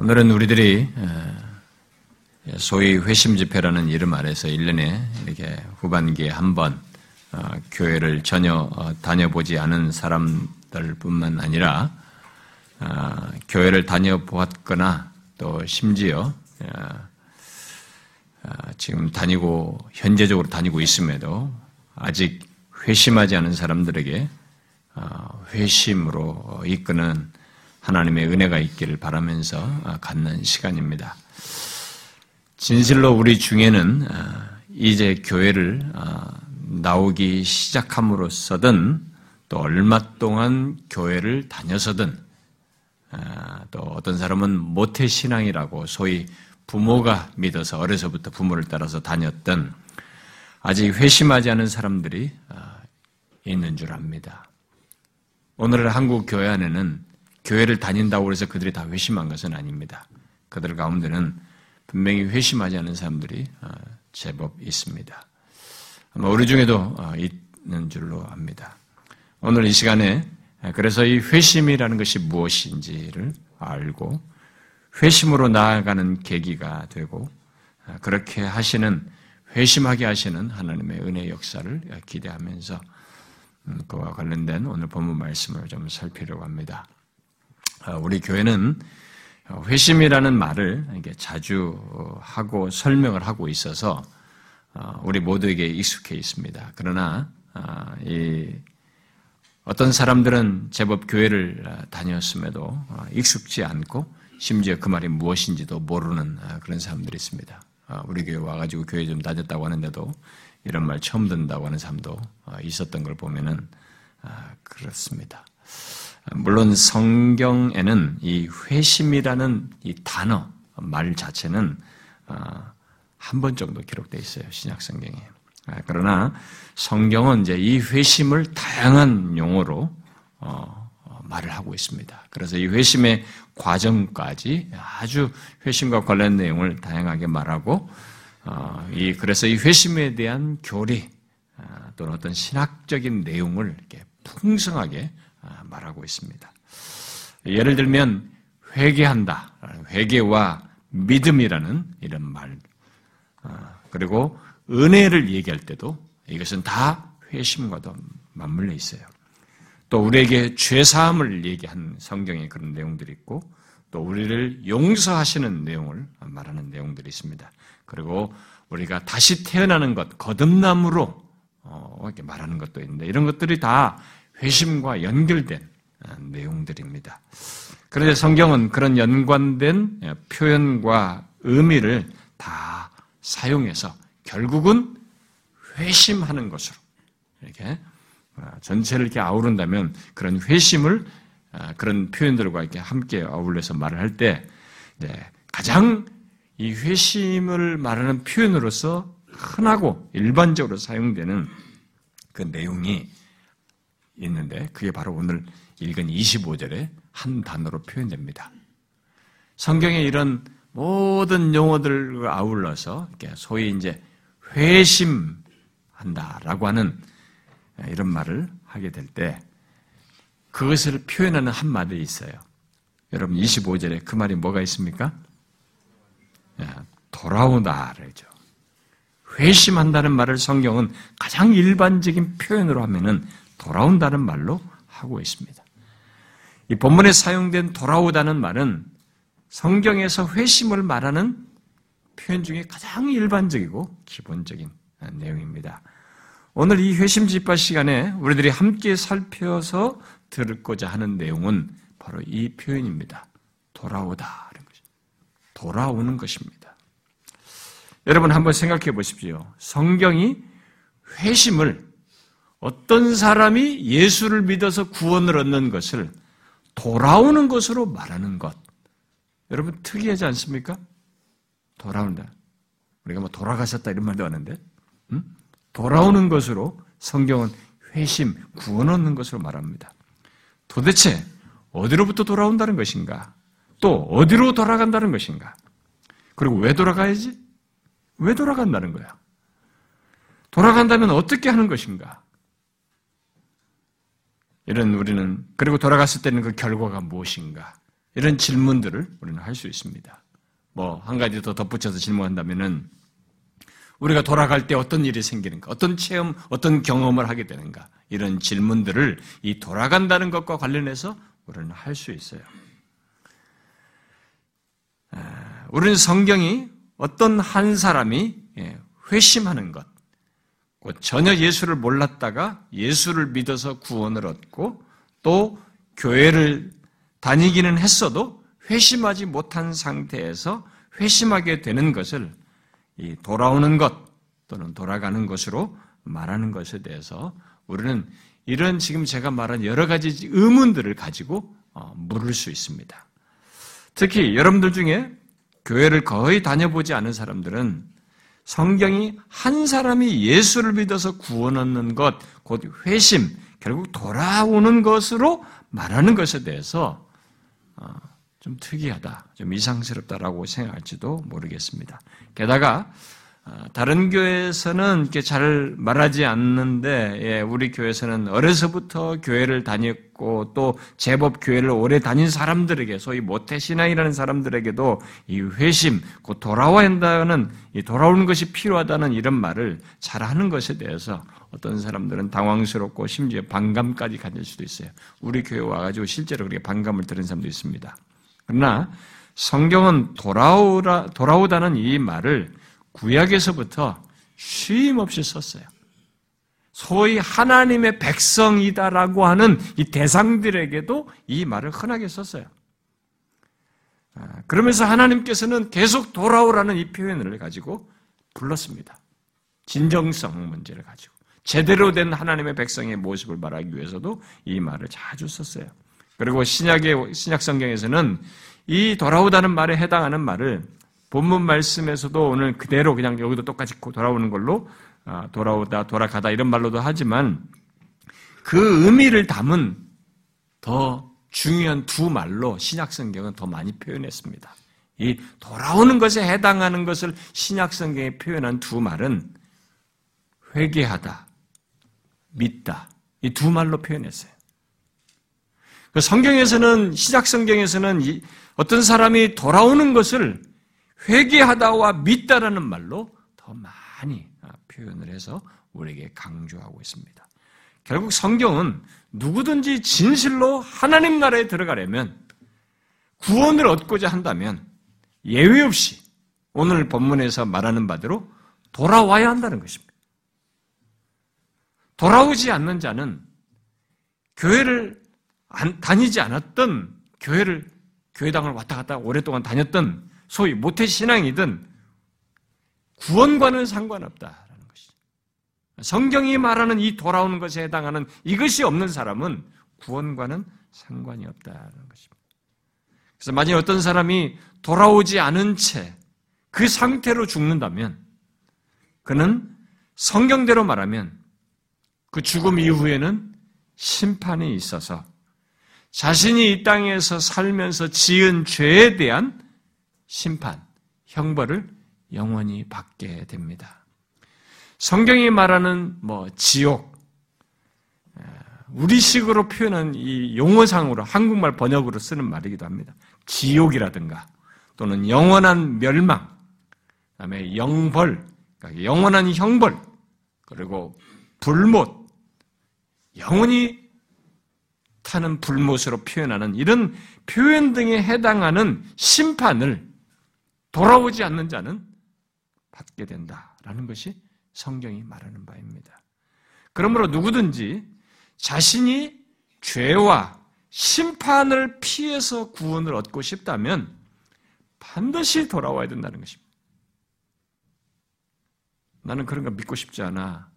오늘은 우리들이 소위 회심 집회라는 이름 아래서 1년에 이렇게 후반기에 한번 어, 교회를 전혀 어, 다녀보지 않은 사람들 뿐만 아니라 어, 교회를 다녀보았거나 또 심지어 지금 다니고 현재적으로 다니고 있음에도 아직 회심하지 않은 사람들에게 회심으로 이끄는 하나님의 은혜가 있기를 바라면서 갖는 시간입니다. 진실로 우리 중에는 이제 교회를 나오기 시작함으로써든 또 얼마 동안 교회를 다녀서든 아, 또 어떤 사람은 모태 신앙이라고 소위 부모가 믿어서 어려서부터 부모를 따라서 다녔던 아직 회심하지 않은 사람들이 아, 있는 줄 압니다. 오늘 한국 교회 안에는 교회를 다닌다고 해서 그들이 다 회심한 것은 아닙니다. 그들 가운데는 분명히 회심하지 않은 사람들이 아, 제법 있습니다. 우리 중에도 어, 있는 줄로 압니다. 오늘 이 시간에 그래서 이 회심이라는 것이 무엇인지를 알고 회심으로 나아가는 계기가 되고 어, 그렇게 하시는 회심하게 하시는 하나님의 은혜 역사를 기대하면서 음, 그와 관련된 오늘 본문 말씀을 좀 살피려고 합니다. 어, 우리 교회는 회심이라는 말을 자주 하고 설명을 하고 있어서 어, 우리 모두에게 익숙해 있습니다. 그러나 어, 어떤 사람들은 제법 교회를 어, 다녔음에도 익숙지 않고 심지어 그 말이 무엇인지도 모르는 그런 사람들이 있습니다. 우리 교회 와가지고 교회 좀 다녔다고 하는데도 이런 말 처음 듣는다고 하는 사람도 있었던 걸 보면은 그렇습니다. 물론 성경에는 이 회심이라는 이 단어 말 자체는 한 번 정도 기록되어 있어요. 신약 성경에. 아, 그러나 성경은 이제 이 회심을 다양한 용어로 어, 어, 말을 하고 있습니다. 그래서 이 회심의 과정까지 아주 회심과 관련 내용을 다양하게 말하고 어, 이 그래서 이 회심에 대한 교리 아, 또는 어떤 신학적인 내용을 이렇게 풍성하게 아, 말하고 있습니다. 예를 들면 회개한다, 회개와 믿음이라는 이런 말 아, 그리고 은혜를 얘기할 때도 이것은 다 회심과도 맞물려 있어요. 또 우리에게 죄 사함을 얘기한 성경에 그런 내용들이 있고 또 우리를 용서하시는 내용을 말하는 내용들이 있습니다. 그리고 우리가 다시 태어나는 것, 거듭남으로 어, 이렇게 말하는 것도 있는데 이런 것들이 다 회심과 연결된 어, 내용들입니다. 그런데 성경은 그런 연관된 표현과 의미를 다 사용해서 결국은 회심하는 것으로 이렇게 어, 전체를 이렇게 아우른다면 그런 회심을 어, 그런 표현들과 이렇게 함께 어울려서 말을 할 때 가장 이 회심을 말하는 표현으로서 흔하고 일반적으로 사용되는 그 내용이 있는데 그게 바로 오늘 읽은 25절에 한 단어로 표현됩니다. 성경에 이런 모든 용어들과 아울러서 소위 이제 회심한다라고 하는 이런 말을 하게 될 때 그것을 표현하는 한마디 있어요. 여러분 25절에 그 말이 뭐가 있습니까? 돌아오다 그러죠. 회심한다는 말을 성경은 가장 일반적인 표현으로 하면은 돌아온다는 말로 하고 있습니다. 이 본문에 사용된 돌아오다는 말은 성경에서 회심을 말하는 표현 중에 가장 일반적이고 기본적인 내용입니다. 오늘 이 회심 집파 시간에 우리들이 함께 살펴서 들고자 하는 내용은 바로 이 표현입니다. 돌아오다. 돌아오는 것입니다. 여러분 한번 생각해 보십시오. 성경이 회심을 어떤 사람이 예수를 믿어서 구원을 얻는 것을 돌아오는 것으로 말하는 것. 여러분 특이하지 않습니까? 돌아온다. 우리가 뭐 돌아가셨다 이런 말도 하는데 음? 돌아오는 것으로 성경은 회심, 구원 얻는 것으로 말합니다. 도대체 어디로부터 돌아온다는 것인가? 또 어디로 돌아간다는 것인가? 그리고 왜 돌아가야지? 왜 돌아간다는 거야? 돌아간다면 어떻게 하는 것인가? 이런 우리는 그리고 돌아갔을 때는 그 결과가 무엇인가? 이런 질문들을 우리는 할 수 있습니다. 뭐, 한 가지 더 덧붙여서 질문한다면은, 우리가 돌아갈 때 어떤 일이 생기는가, 어떤 체험, 어떤 경험을 하게 되는가, 이런 질문들을 이 돌아간다는 것과 관련해서 우리는 할 수 있어요. 우리는 성경이 어떤 한 사람이 예, 회심하는 것, 전혀 예수를 몰랐다가 예수를 믿어서 구원을 얻고 또 교회를 다니기는 했어도 회심하지 못한 상태에서 회심하게 되는 것을 돌아오는 것 또는 돌아가는 것으로 말하는 것에 대해서 우리는 이런 지금 제가 말한 여러 가지 의문들을 가지고 어, 물을 수 있습니다. 특히 여러분들 중에 교회를 거의 다녀보지 않은 사람들은 성경이 한 사람이 예수를 믿어서 구원 얻는 것, 곧 회심, 결국 돌아오는 것으로 말하는 것에 대해서 어, 좀 특이하다, 좀 이상스럽다라고 생각할지도 모르겠습니다. 게다가 어, 다른 교회에서는 이렇게 잘 말하지 않는데 예, 우리 교회에서는 어려서부터 교회를 다녔고 또 제법 교회를 오래 다닌 사람들에게 소위 모태 신앙이라는 사람들에게도 이 회심, 곧 돌아와야 한다는 이 돌아오는 것이 필요하다는 이런 말을 잘 하는 것에 대해서 어떤 사람들은 당황스럽고 심지어 반감까지 가질 수도 있어요. 우리 교회 와가지고 실제로 그렇게 반감을 들은 사람도 있습니다. 그러나 성경은 돌아오라 돌아오다는 이 말을 구약에서부터 쉼 없이 썼어요. 소위 하나님의 백성이다라고 하는 이 대상들에게도 이 말을 흔하게 썼어요. 아, 그러면서 하나님께서는 계속 돌아오라는 이 표현을 가지고 불렀습니다. 진정성 문제를 가지고. 제대로 된 하나님의 백성의 모습을 말하기 위해서도 이 말을 자주 썼어요. 그리고 신약의, 신약 성경에서는 이 돌아오다는 말에 해당하는 말을 본문 말씀에서도 오늘 그대로 그냥 여기도 똑같이 돌아오는 걸로 아, 돌아오다, 돌아가다 이런 말로도 하지만 그 의미를 담은 더 중요한 두 말로 신약 성경은 더 많이 표현했습니다. 이 돌아오는 것에 해당하는 것을 신약 성경에 표현한 두 말은 회개하다, 믿다 이 두 말로 표현했어요. 그 성경에서는 신약 성경에서는 어떤 사람이 돌아오는 것을 회개하다와 믿다라는 말로 더 많이 아, 표현을 해서 우리에게 강조하고 있습니다. 결국 성경은 누구든지 진실로 하나님 나라에 들어가려면 구원을 얻고자 한다면 예외 없이 오늘 본문에서 말하는 바대로 돌아와야 한다는 것입니다. 돌아오지 않는 자는 교회를 다니지 않았던 교회를 교회당을 왔다 갔다 오랫동안 다녔던 소위 모태신앙이든 구원과는 상관없다라는 것이죠. 성경이 말하는 이 돌아오는 것에 해당하는 이것이 없는 사람은 구원과는 상관이 없다는 것입니다. 그래서 만약 어떤 사람이 돌아오지 않은 채 그 상태로 죽는다면 그는 성경대로 말하면 그 죽음 이후에는 심판이 있어서 자신이 이 땅에서 살면서 지은 죄에 대한 심판, 형벌을 영원히 받게 됩니다. 성경이 말하는 뭐 지옥, 우리식으로 표현한 이 용어상으로 한국말 번역으로 쓰는 말이기도 합니다. 지옥이라든가 또는 영원한 멸망, 그다음에 영벌, 그러니까 영원한 형벌, 그리고 불못, 영원히 타는 불못으로 표현하는 이런 표현 등에 해당하는 심판을 돌아오지 않는 자는 받게 된다라는 것이 성경이 말하는 바입니다. 그러므로 누구든지 자신이 죄와 심판을 피해서 구원을 얻고 싶다면 반드시 돌아와야 된다는 것입니다. 나는 그런 거 믿고 싶지 않아.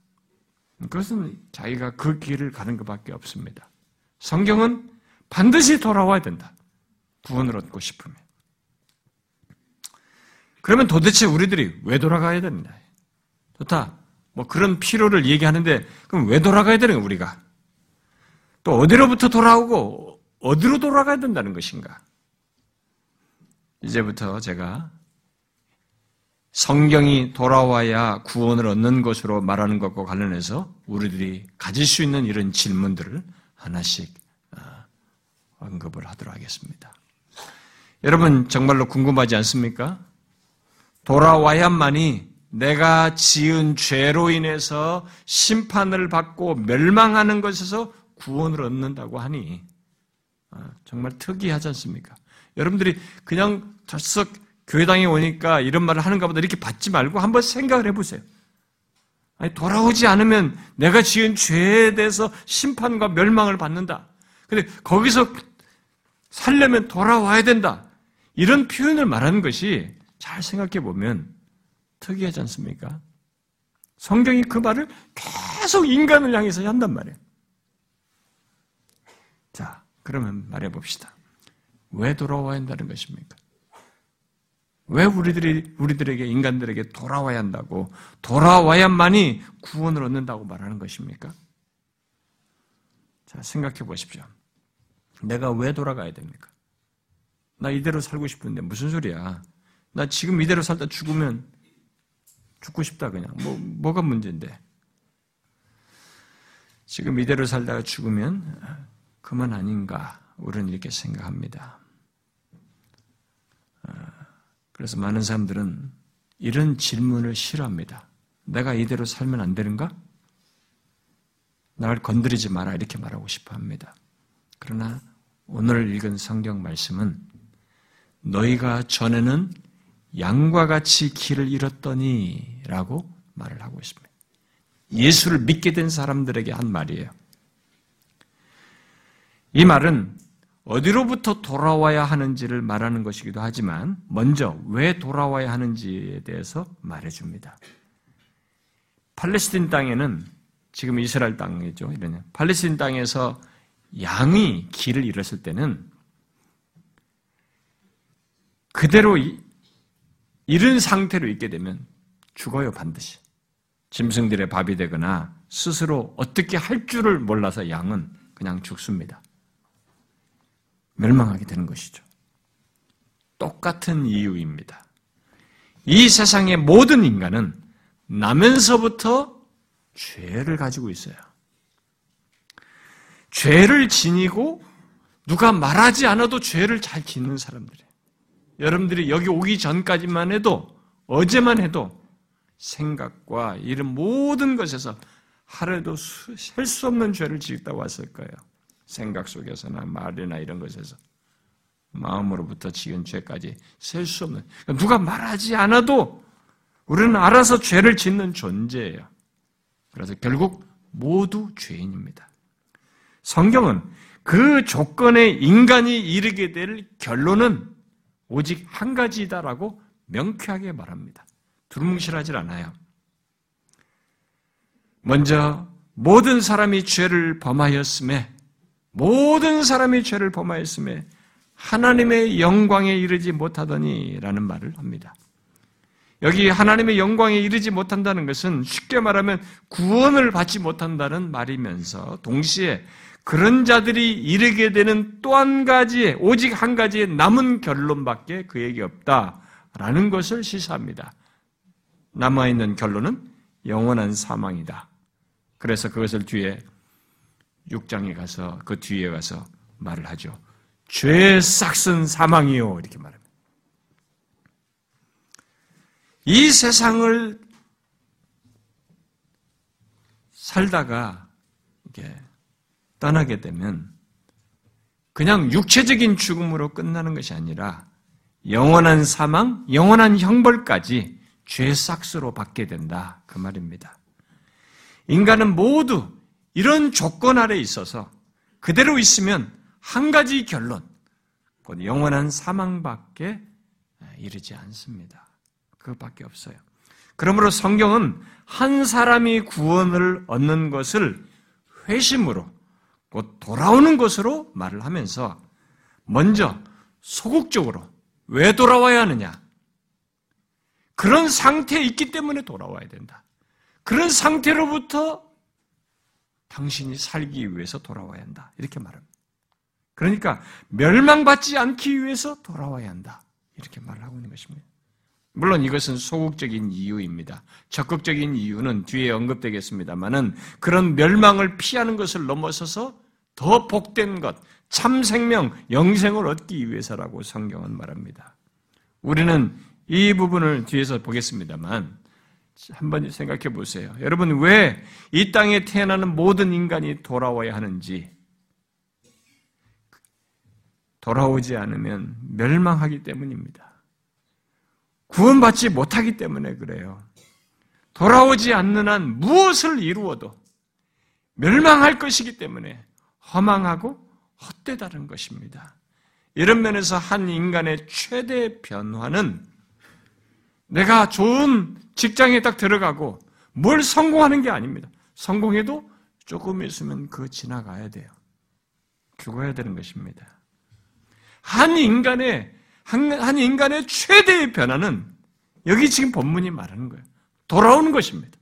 그것은 자기가 그 길을 가는 것밖에 없습니다. 성경은 반드시 돌아와야 된다. 구원을 얻고 싶으면. 그러면 도대체 우리들이 왜 돌아가야 됩니다. 좋다. 뭐 그런 필요를 얘기하는데 그럼 왜 돌아가야 되는 거야, 우리가? 또 어디로부터 돌아오고 어디로 돌아가야 된다는 것인가? 이제부터 제가 성경이 돌아와야 구원을 얻는 것으로 말하는 것과 관련해서 우리들이 가질 수 있는 이런 질문들을 하나씩 어, 언급을 하도록 하겠습니다. 여러분 정말로 궁금하지 않습니까? 돌아와야만이 내가 지은 죄로 인해서 심판을 받고 멸망하는 것에서 구원을 얻는다고 하니 아, 정말 특이하지 않습니까? 여러분들이 그냥 덜썩 교회당에 오니까 이런 말을 하는가 보다 이렇게 받지 말고 한번 생각을 해보세요. 아니, 돌아오지 않으면 내가 지은 죄에 대해서 심판과 멸망을 받는다. 근데 거기서 살려면 돌아와야 된다. 이런 표현을 말하는 것이 잘 생각해 보면 특이하지 않습니까? 성경이 그 말을 계속 인간을 향해서 한단 말이에요. 자, 그러면 말해 봅시다. 왜 돌아와야 한다는 것입니까? 왜 우리들이, 우리들에게, 인간들에게 돌아와야 한다고, 돌아와야만이 구원을 얻는다고 말하는 것입니까? 자, 생각해 보십시오. 내가 왜 돌아가야 됩니까? 나 이대로 살고 싶은데 무슨 소리야? 나 지금 이대로 살다 죽으면 죽고 싶다 그냥. 뭐 뭐가 문제인데? 지금 이대로 살다가 죽으면 그만 아닌가? 우리는 이렇게 생각합니다. 어, 그래서 많은 사람들은 이런 질문을 싫어합니다. 내가 이대로 살면 안 되는가? 나를 건드리지 마라 이렇게 말하고 싶어 합니다. 그러나 오늘 읽은 성경 말씀은 너희가 전에는 양과 같이 길을 잃었더니 라고 말을 하고 있습니다. 예수를 믿게 된 사람들에게 한 말이에요. 이 말은 어디로부터 돌아와야 하는지를 말하는 것이기도 하지만 먼저 왜 돌아와야 하는지에 대해서 말해줍니다. 팔레스틴 땅에는 지금 이스라엘 땅이죠. 이러냐. 팔레스틴 땅에서 양이 길을 잃었을 때는 그대로 이런 상태로 있게 되면 죽어요, 반드시. 짐승들의 밥이 되거나 스스로 어떻게 할 줄을 몰라서 양은 그냥 죽습니다. 멸망하게 되는 것이죠. 똑같은 이유입니다. 이 세상의 모든 인간은 나면서부터 죄를 가지고 있어요. 죄를 지니고 누가 말하지 않아도 죄를 잘 짓는 사람들이에요. 여러분들이 여기 오기 전까지만 해도 어제만 해도 생각과 이런 모든 것에서 하루에도 셀 수 없는 죄를 짓다 왔을 거예요. 생각 속에서나 말이나 이런 것에서 마음으로부터 지은 죄까지 셀 수 없는 누가 말하지 않아도 우리는 알아서 죄를 짓는 존재예요. 그래서 결국 모두 죄인입니다. 성경은 그 조건에 인간이 이르게 될 결론은 오직 한 가지다라고 명쾌하게 말합니다. 두루뭉실하지 않아요. 먼저 모든 사람이 죄를 범하였음에 모든 사람이 죄를 범하였음에 하나님의 영광에 이르지 못하더니라는 말을 합니다. 여기 하나님의 영광에 이르지 못한다는 것은 쉽게 말하면 구원을 받지 못한다는 말이면서 동시에 그런 자들이 이르게 되는 또 한 가지의 오직 한 가지의 남은 결론밖에 그에게 없다라는 것을 시사합니다. 남아 있는 결론은 영원한 사망이다. 그래서 그것을 뒤에 6장에 가서 그 뒤에 가서 말을 하죠. 죄 싹슨 사망이요 이렇게 말합니다. 이 세상을 살다가 이게 떠나게 되면 그냥 육체적인 죽음으로 끝나는 것이 아니라 영원한 사망, 영원한 형벌까지 죄 싹스로 받게 된다. 그 말입니다. 인간은 모두 이런 조건 아래 있어서 그대로 있으면 한 가지 결론, 곧 영원한 사망밖에 이르지 않습니다. 그것밖에 없어요. 그러므로 성경은 한 사람이 구원을 얻는 것을 회심으로 곧 돌아오는 것으로 말을 하면서 먼저 소극적으로 왜 돌아와야 하느냐? 그런 상태에 있기 때문에 돌아와야 된다. 그런 상태로부터 당신이 살기 위해서 돌아와야 한다. 이렇게 말합니다. 그러니까 멸망받지 않기 위해서 돌아와야 한다. 이렇게 말을 하고 있는 것입니다. 물론 이것은 소극적인 이유입니다. 적극적인 이유는 뒤에 언급되겠습니다만은 그런 멸망을 피하는 것을 넘어서서 더 복된 것, 참 생명, 영생을 얻기 위해서라고 성경은 말합니다. 우리는 이 부분을 뒤에서 보겠습니다만 한번 생각해 보세요. 여러분 왜 이 땅에 태어나는 모든 인간이 돌아와야 하는지 돌아오지 않으면 멸망하기 때문입니다. 구원받지 못하기 때문에 그래요. 돌아오지 않는 한 무엇을 이루어도 멸망할 것이기 때문에 허망하고 헛되다는 것입니다. 이런 면에서 한 인간의 최대 변화는 내가 좋은 직장에 딱 들어가고 뭘 성공하는 게 아닙니다. 성공해도 조금 있으면 그 지나가야 돼요. 죽어야 되는 것입니다. 한 인간의 한, 한 인간의 최대의 변화는 여기 지금 본문이 말하는 거예요. 돌아오는 것입니다.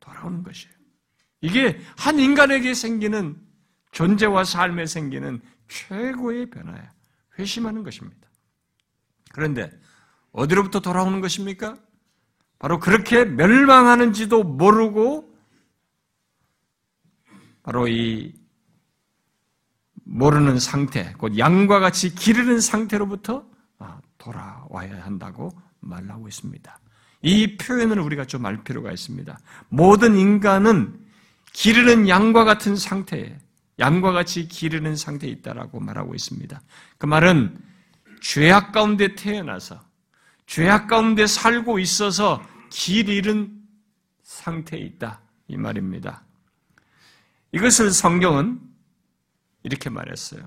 돌아오는 것이에요. 이게 한 인간에게 생기는 존재와 삶에 생기는 최고의 변화야. 회심하는 것입니다. 그런데 어디로부터 돌아오는 것입니까? 바로 그렇게 멸망하는지도 모르고 바로 이 모르는 상태, 곧 양과 같이 기르는 상태로부터 아, 돌아와야 한다고 말하고 있습니다. 이 표현을 우리가 좀 알 필요가 있습니다. 모든 인간은 기르는 양과 같은 상태에 양과 같이 기르는 상태에 있다라고 말하고 있습니다. 그 말은 죄악 가운데 태어나서 죄악 가운데 살고 있어서 길 잃은 상태에 있다. 이 말입니다. 이것을 성경은 이렇게 말했어요.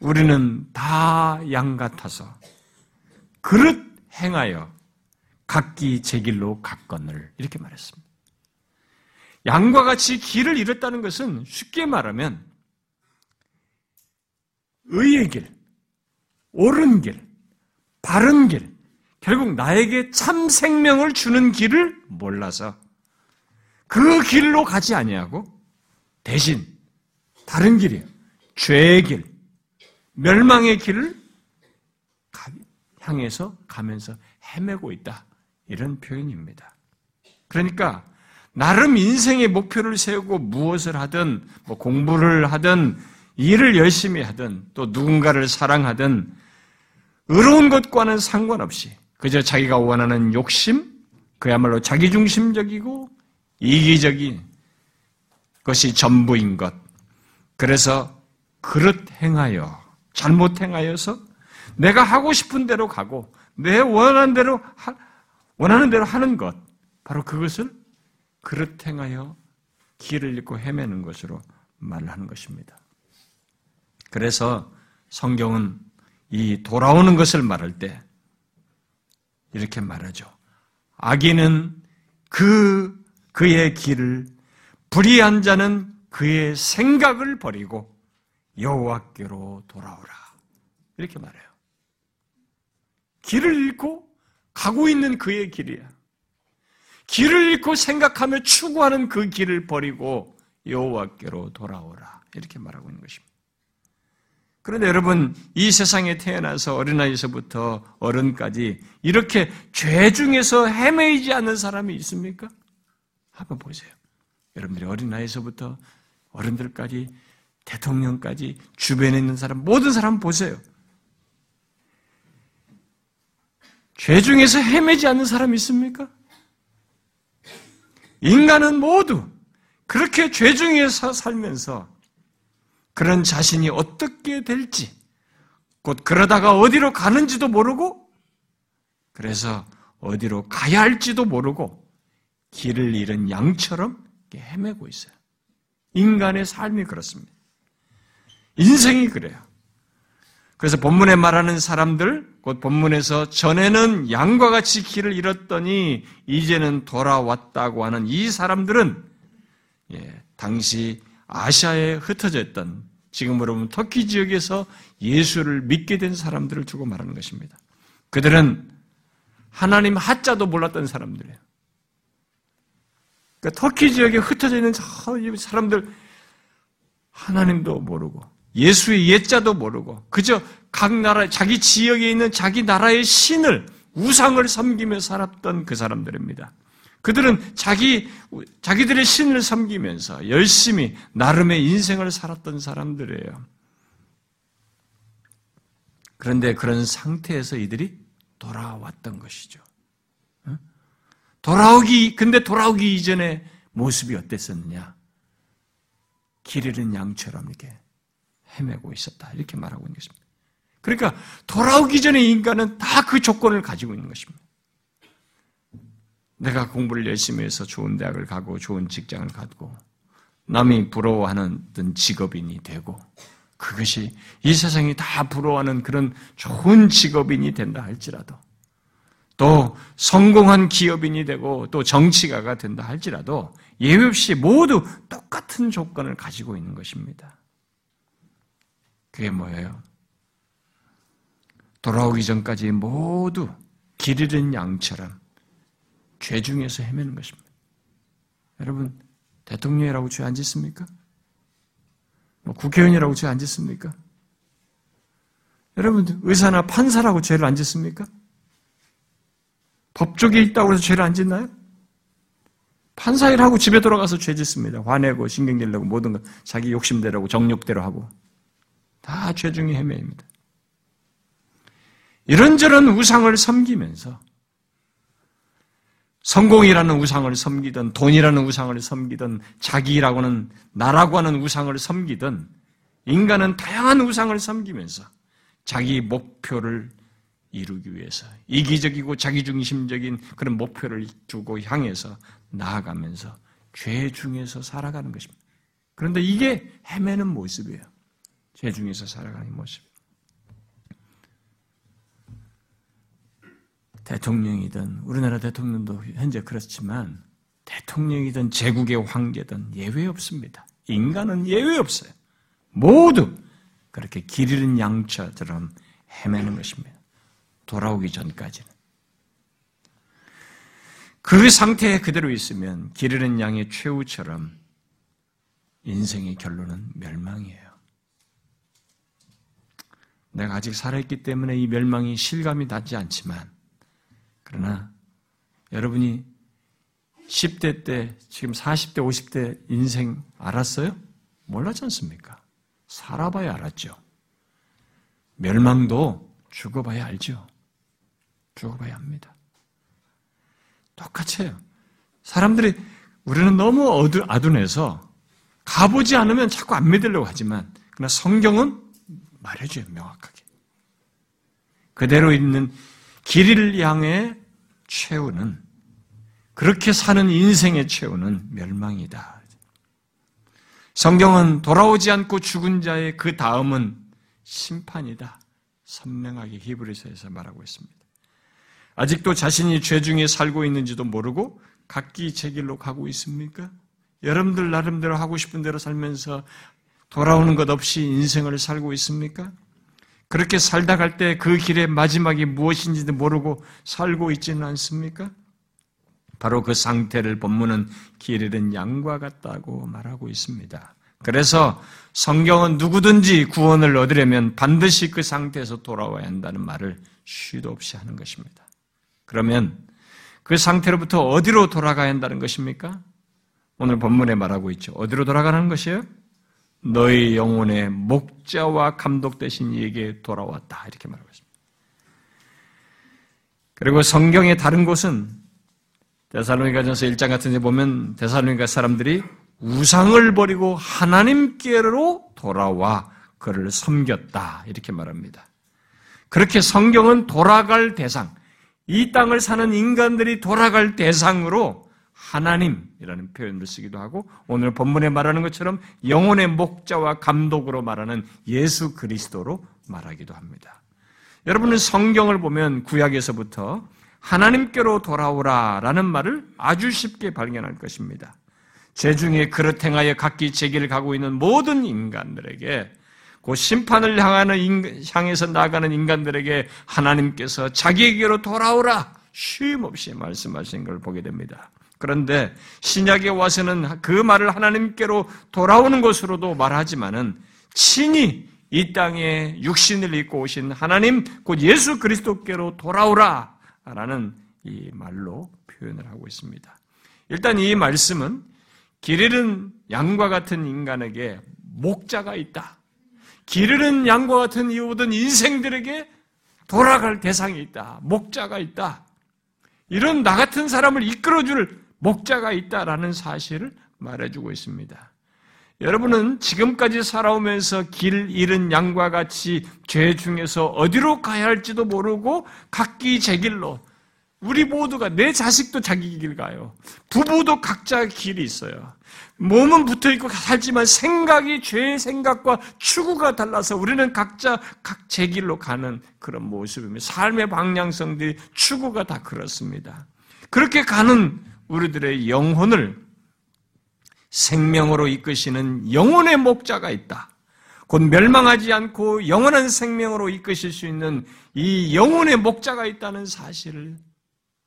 우리는 다 양 같아서 그릇 행하여 각기 제 길로 갔건을 이렇게 말했습니다. 양과 같이 길을 잃었다는 것은 쉽게 말하면 의의 길, 옳은 길, 바른 길, 결국 나에게 참 생명을 주는 길을 몰라서 그 길로 가지 아니하고 대신 다른 길이에요. 죄의 길, 멸망의 길을 향해서 가면서 헤매고 있다. 이런 표현입니다. 그러니까 나름 인생의 목표를 세우고 무엇을 하든 뭐 공부를 하든 일을 열심히 하든 또 누군가를 사랑하든 의로운 것과는 상관없이 그저 자기가 원하는 욕심, 그야말로 자기중심적이고 이기적인 것이 전부인 것. 그래서 그릇 행하여, 잘못 행하여서 내가 하고 싶은 대로 가고 내 원하는 대로, 원하는 대로 하는 것. 바로 그것을 그릇 행하여 길을 잃고 헤매는 것으로 말하는 것입니다. 그래서 성경은 이 돌아오는 것을 말할 때 이렇게 말하죠. 악인은 그, 그의 길을, 불의한 자는 그의 생각을 버리고 여호와께로 돌아오라. 이렇게 말해요. 길을 잃고 가고 있는 그의 길이야. 길을 잃고 생각하며 추구하는 그 길을 버리고 여호와께로 돌아오라. 이렇게 말하고 있는 것입니다. 그런데 여러분, 이 세상에 태어나서 어린아이에서부터 어른까지 이렇게 죄 중에서 헤매이지 않는 사람이 있습니까? 한번 보세요. 여러분들이 어린아이에서부터 어른들까지 대통령까지 주변에 있는 사람, 모든 사람 보세요. 죄 중에서 헤매지 않는 사람이 있습니까? 인간은 모두 그렇게 죄 중에서 살면서 그런 자신이 어떻게 될지, 곧 그러다가 어디로 가는지도 모르고, 그래서 어디로 가야 할지도 모르고, 길을 잃은 양처럼 헤매고 있어요. 인간의 삶이 그렇습니다. 인생이 그래요. 그래서 본문에 말하는 사람들, 곧 본문에서 전에는 양과 같이 길을 잃었더니 이제는 돌아왔다고 하는 이 사람들은 예, 당시 아시아에 흩어져 있던 지금으로 보면 터키 지역에서 예수를 믿게 된 사람들을 두고 말하는 것입니다. 그들은 하나님 하자도 몰랐던 사람들이에요. 그러니까 터키 지역에 흩어져 있는 사람들 하나님도 모르고 예수의 옛자도 모르고 그저 각 나라 자기 지역에 있는 자기 나라의 신을 우상을 섬기며 살았던 그 사람들입니다. 그들은 자기, 자기들의 신을 섬기면서 열심히 나름의 인생을 살았던 사람들이에요. 그런데 그런 상태에서 이들이 돌아왔던 것이죠. 돌아오기, 근데 돌아오기 이전에 모습이 어땠었느냐? 길 잃은 양처럼 이렇게 헤매고 있었다. 이렇게 말하고 있는 것입니다. 그러니까 돌아오기 전에 인간은 다 그 조건을 가지고 있는 것입니다. 내가 공부를 열심히 해서 좋은 대학을 가고 좋은 직장을 갖고 남이 부러워하는 직업인이 되고 그것이 이 세상이 다 부러워하는 그런 좋은 직업인이 된다 할지라도 또 성공한 기업인이 되고 또 정치가가 된다 할지라도 예외 없이 모두 똑같은 조건을 가지고 있는 것입니다. 그게 뭐예요? 돌아오기 전까지 모두 길 잃은 양처럼 죄 중에서 헤매는 것입니다. 여러분, 대통령이라고 죄 안 짓습니까? 뭐 국회의원이라고 죄 안 짓습니까? 여러분, 의사나 판사라고 죄를 안 짓습니까? 법조계에 있다고 해서 죄를 안 짓나요? 판사 일 하고 집에 돌아가서 죄 짓습니다. 화내고 신경질 내고 모든 것 자기 욕심대로 하고 정욕대로 하고 다 죄 중에 헤매입니다. 이런저런 우상을 섬기면서 성공이라는 우상을 섬기든 돈이라는 우상을 섬기든 자기라고는 나라고 하는 우상을 섬기든 인간은 다양한 우상을 섬기면서 자기 목표를 이루기 위해서 이기적이고 자기중심적인 그런 목표를 두고 향해서 나아가면서 죄 중에서 살아가는 것입니다. 그런데 이게 헤매는 모습이에요. 죄 중에서 살아가는 모습. 대통령이든 우리나라 대통령도 현재 그렇지만 대통령이든 제국의 황제든 예외 없습니다. 인간은 예외 없어요. 모두 그렇게 길 잃은 양처럼 헤매는 것입니다. 돌아오기 전까지는. 그 상태에 그대로 있으면 길 잃은 양의 최후처럼 인생의 결론은 멸망이에요. 내가 아직 살아있기 때문에 이 멸망이 실감이 나지 않지만 그러나 여러분이 10대 때, 지금 40대, 50대 인생 알았어요? 몰랐지 않습니까? 살아봐야 알았죠. 멸망도 죽어봐야 알죠. 죽어봐야 합니다. 똑같아요. 사람들이 우리는 너무 어두, 아둔해서 가보지 않으면 자꾸 안 믿으려고 하지만 그러나 성경은 말해줘요 명확하게. 그대로 있는 길을 향해 최후는 그렇게 사는 인생의 최후는 멸망이다. 성경은 돌아오지 않고 죽은 자의 그 다음은 심판이다. 선명하게 히브리서에서 말하고 있습니다. 아직도 자신이 죄 중에 살고 있는지도 모르고 각기 제 길로 가고 있습니까? 여러분들 나름대로 하고 싶은 대로 살면서 돌아오는 것 없이 인생을 살고 있습니까? 그렇게 살다 갈 때 그 길의 마지막이 무엇인지도 모르고 살고 있지는 않습니까? 바로 그 상태를 본문은 길 잃은 양과 같다고 말하고 있습니다. 그래서 성경은 누구든지 구원을 얻으려면 반드시 그 상태에서 돌아와야 한다는 말을 쉬도 없이 하는 것입니다. 그러면 그 상태로부터 어디로 돌아가야 한다는 것입니까? 오늘 본문에 말하고 있죠. 어디로 돌아가는 것이에요? 너희 영혼의 목자와 감독 되신 이에게 돌아왔다. 이렇게 말하고 있습니다. 그리고 성경의 다른 곳은 데살로니가전서 1장 같은 데 보면 데살로니가 사람들이 우상을 버리고 하나님께로 돌아와 그를 섬겼다. 이렇게 말합니다. 그렇게 성경은 돌아갈 대상, 이 땅을 사는 인간들이 돌아갈 대상으로 하나님이라는 표현을 쓰기도 하고 오늘 본문에 말하는 것처럼 영혼의 목자와 감독으로 말하는 예수 그리스도로 말하기도 합니다. 여러분은 성경을 보면 구약에서부터 하나님께로 돌아오라라는 말을 아주 쉽게 발견할 것입니다. 제 중에 그릇 행하여 각기 제길을 가고 있는 모든 인간들에게 그 심판을 향하는 인, 향해서 나가는 인간들에게 하나님께서 자기에게로 돌아오라 쉼 없이 말씀하신 걸 보게 됩니다. 그런데 신약에 와서는 그 말을 하나님께로 돌아오는 것으로도 말하지만은 친히 이 땅에 육신을 입고 오신 하나님 곧 예수 그리스도께로 돌아오라 라는 이 말로 표현을 하고 있습니다. 일단 이 말씀은 길 잃은 양과 같은 인간에게 목자가 있다. 길 잃은 양과 같은 이 모든 인생들에게 돌아갈 대상이 있다. 목자가 있다. 이런 나 같은 사람을 이끌어줄 목자가 있다라는 사실을 말해주고 있습니다. 여러분은 지금까지 살아오면서 길 잃은 양과 같이 죄 중에서 어디로 가야 할지도 모르고 각기 제 길로 우리 모두가 내 자식도 자기 길 가요. 부부도 각자 길이 있어요. 몸은 붙어 있고 살지만 생각이 죄의 생각과 추구가 달라서 우리는 각자 각 제 길로 가는 그런 모습입니다. 삶의 방향성들이 추구가 다 그렇습니다. 그렇게 가는 우리들의 영혼을 생명으로 이끄시는 영혼의 목자가 있다. 곧 멸망하지 않고 영원한 생명으로 이끄실 수 있는 이 영혼의 목자가 있다는 사실을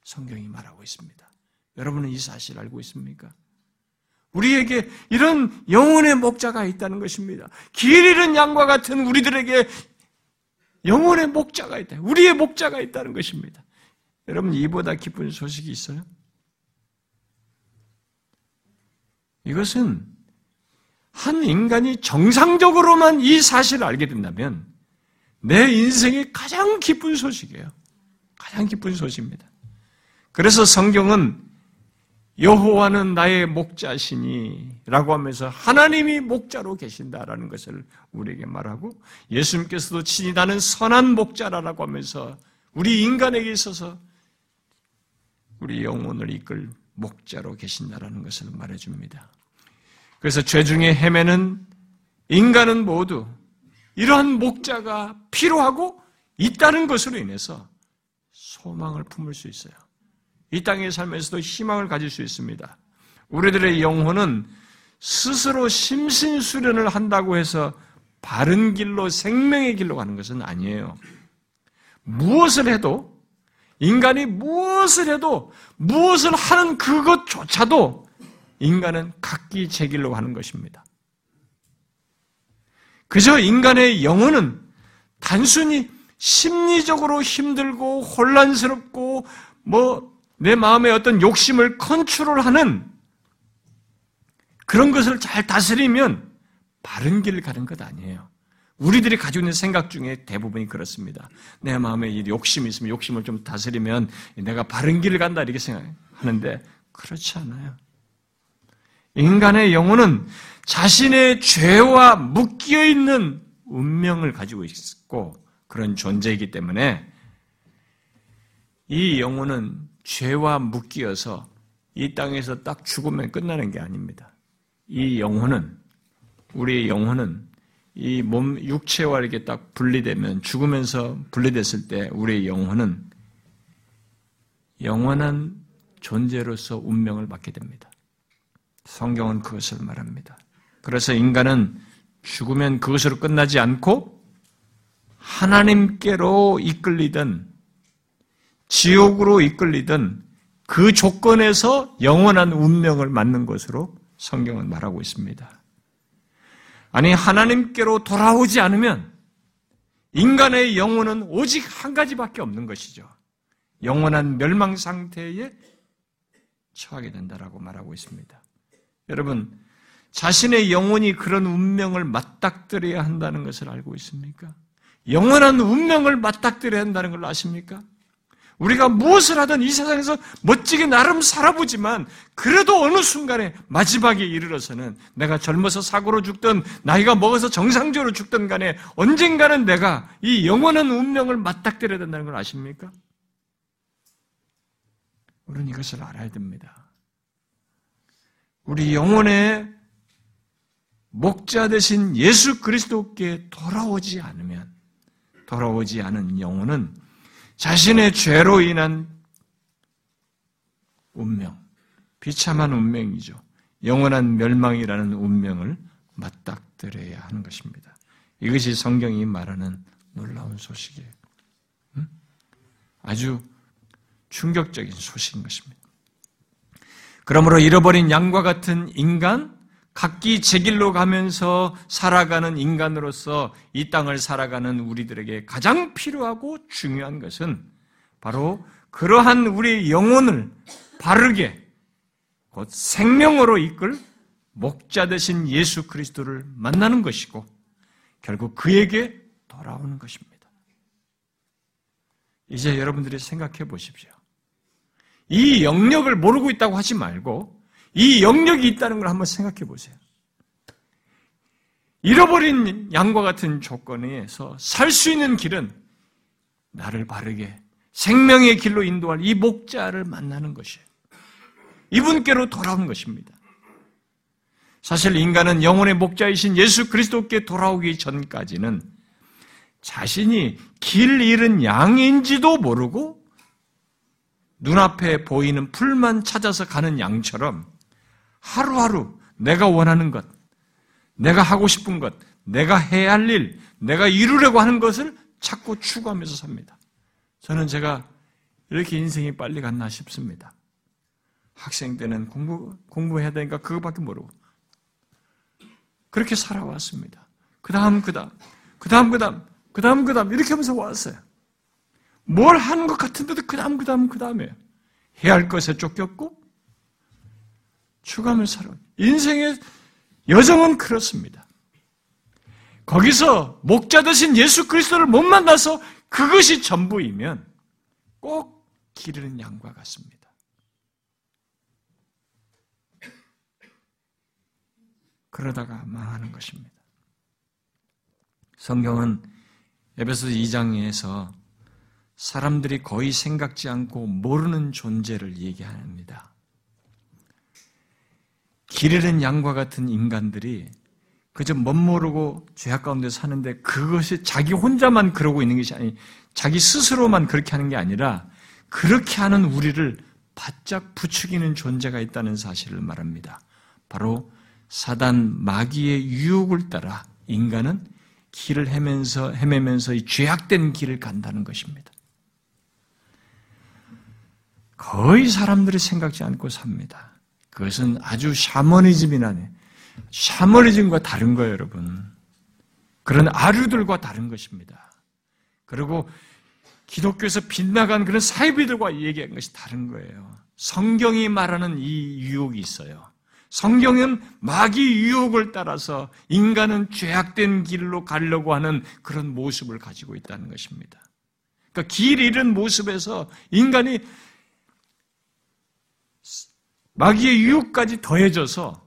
성경이 말하고 있습니다. 여러분은 이 사실 알고 있습니까? 우리에게 이런 영혼의 목자가 있다는 것입니다. 길 잃은 양과 같은 우리들에게 영혼의 목자가 있다. 우리의 목자가 있다는 것입니다. 여러분, 이보다 기쁜 소식이 있어요? 이것은 한 인간이 정상적으로만 이 사실을 알게 된다면 내 인생의 가장 기쁜 소식이에요. 가장 기쁜 소식입니다. 그래서 성경은 여호와는 나의 목자시니라고 하면서 하나님이 목자로 계신다라는 것을 우리에게 말하고 예수님께서도 친히 나는 선한 목자라고 하면서 우리 인간에게 있어서 우리 영혼을 이끌 목자로 계신다라는 것을 말해줍니다. 그래서 죄 중에 헤매는 인간은 모두 이러한 목자가 필요하고 있다는 것으로 인해서 소망을 품을 수 있어요. 이 땅의 삶에서도 희망을 가질 수 있습니다. 우리들의 영혼은 스스로 심신수련을 한다고 해서 바른 길로 생명의 길로 가는 것은 아니에요. 무엇을 해도 인간이 무엇을 해도 무엇을 하는 그것조차도 인간은 각기 제 길로 하는 것입니다. 그저 인간의 영혼은 단순히 심리적으로 힘들고 혼란스럽고 뭐 내 마음의 어떤 욕심을 컨트롤하는 그런 것을 잘 다스리면 바른 길을 가는 것 아니에요. 우리들이 가지고 있는 생각 중에 대부분이 그렇습니다. 내 마음에 욕심이 있으면 욕심을 좀 다스리면 내가 바른 길을 간다 이렇게 생각하는데 그렇지 않아요. 인간의 영혼은 자신의 죄와 묶여 있는 운명을 가지고 있고 그런 존재이기 때문에 이 영혼은 죄와 묶여서 이 땅에서 딱 죽으면 끝나는 게 아닙니다. 이 영혼은 우리의 영혼은 이 몸 육체와 이렇게 딱 분리되면 죽으면서 분리됐을 때 우리의 영혼은 영원한 존재로서 운명을 받게 됩니다. 성경은 그것을 말합니다. 그래서 인간은 죽으면 그것으로 끝나지 않고 하나님께로 이끌리든 지옥으로 이끌리든 그 조건에서 영원한 운명을 맞는 것으로 성경은 말하고 있습니다. 아니, 하나님께로 돌아오지 않으면 인간의 영혼은 오직 한 가지밖에 없는 것이죠. 영원한 멸망 상태에 처하게 된다라고 말하고 있습니다. 여러분, 자신의 영혼이 그런 운명을 맞닥뜨려야 한다는 것을 알고 있습니까? 영원한 운명을 맞닥뜨려야 한다는 걸 아십니까? 우리가 무엇을 하든 이 세상에서 멋지게 나름 살아보지만 그래도 어느 순간에 마지막에 이르러서는 내가 젊어서 사고로 죽든 나이가 먹어서 정상적으로 죽든 간에 언젠가는 내가 이 영원한 운명을 맞닥뜨려야 된다는 걸 아십니까? 우리는 이것을 알아야 됩니다. 우리 영혼의 목자 되신 예수 그리스도께 돌아오지 않으면 돌아오지 않은 영혼은 자신의 죄로 인한 운명, 비참한 운명이죠. 영원한 멸망이라는 운명을 맞닥뜨려야 하는 것입니다. 이것이 성경이 말하는 놀라운 소식이에요. 응? 아주 충격적인 소식인 것입니다. 그러므로 잃어버린 양과 같은 인간, 각기 제 길로 가면서 살아가는 인간으로서 이 땅을 살아가는 우리들에게 가장 필요하고 중요한 것은 바로 그러한 우리의 영혼을 바르게 곧 생명으로 이끌 목자 되신 예수 그리스도를 만나는 것이고 결국 그에게 돌아오는 것입니다. 이제 여러분들이 생각해 보십시오. 이 영역을 모르고 있다고 하지 말고 이 영역이 있다는 걸 한번 생각해 보세요. 잃어버린 양과 같은 조건에서 살 수 있는 길은 나를 바르게 생명의 길로 인도할 이 목자를 만나는 것이에요. 이분께로 돌아온 것입니다. 사실 인간은 영혼의 목자이신 예수 그리스도께 돌아오기 전까지는 자신이 길 잃은 양인지도 모르고 눈앞에 보이는 풀만 찾아서 가는 양처럼 하루하루 내가 원하는 것, 내가 하고 싶은 것, 내가 해야 할 일, 내가 이루려고 하는 것을 자꾸 추구하면서 삽니다. 저는 제가 이렇게 인생이 빨리 갔나 싶습니다. 학생 때는 공부, 공부해야 되니까 그거밖에 모르고. 그렇게 살아왔습니다. 그 다음, 그 다음, 그 다음, 그 다음, 그 다음, 그 다음, 이렇게 하면서 왔어요. 뭘 하는 것 같은데도 그 다음, 그 다음, 그 다음에 해야 할 것에 쫓겼고, 추감을 살아. 인생의 여정은 그렇습니다. 거기서 목자 되신 예수 그리스도를 못 만나서 그것이 전부이면 꼭 기르는 양과 같습니다. 그러다가 망하는 것입니다. 성경은 에베소 2장에서 사람들이 거의 생각지 않고 모르는 존재를 얘기합니다. 길 잃은 양과 같은 인간들이 그저 멋모르고 죄악 가운데 사는데 그것이 자기 혼자만 그러고 있는 것이 아니 자기 스스로만 그렇게 하는 게 아니라 그렇게 하는 우리를 바짝 부추기는 존재가 있다는 사실을 말합니다. 바로 사단 마귀의 유혹을 따라 인간은 길을 헤면서 헤매면서 이 죄악된 길을 간다는 것입니다. 거의 사람들이 생각지 않고 삽니다. 그것은 아주 샤머니즘이나 샤머니즘과 다른 거예요, 여러분. 그런 아류들과 다른 것입니다. 그리고 기독교에서 빗나간 그런 사이비들과 얘기한 것이 다른 거예요. 성경이 말하는 이 유혹이 있어요. 성경은 마귀 유혹을 따라서 인간은 죄악된 길로 가려고 하는 그런 모습을 가지고 있다는 것입니다. 그러니까 길 잃은 모습에서 인간이 마귀의 유혹까지 더해져서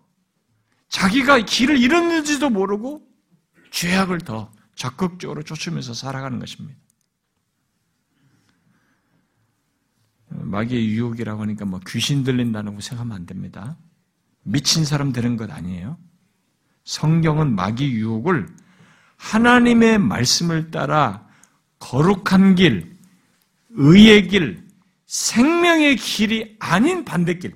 자기가 길을 잃었는지도 모르고 죄악을 더 적극적으로 쫓으면서 살아가는 것입니다. 마귀의 유혹이라고 하니까 뭐 귀신 들린다는 거 생각하면 안 됩니다. 미친 사람 되는 것 아니에요. 성경은 마귀 유혹을 하나님의 말씀을 따라 거룩한 길, 의의 길, 생명의 길이 아닌 반대길,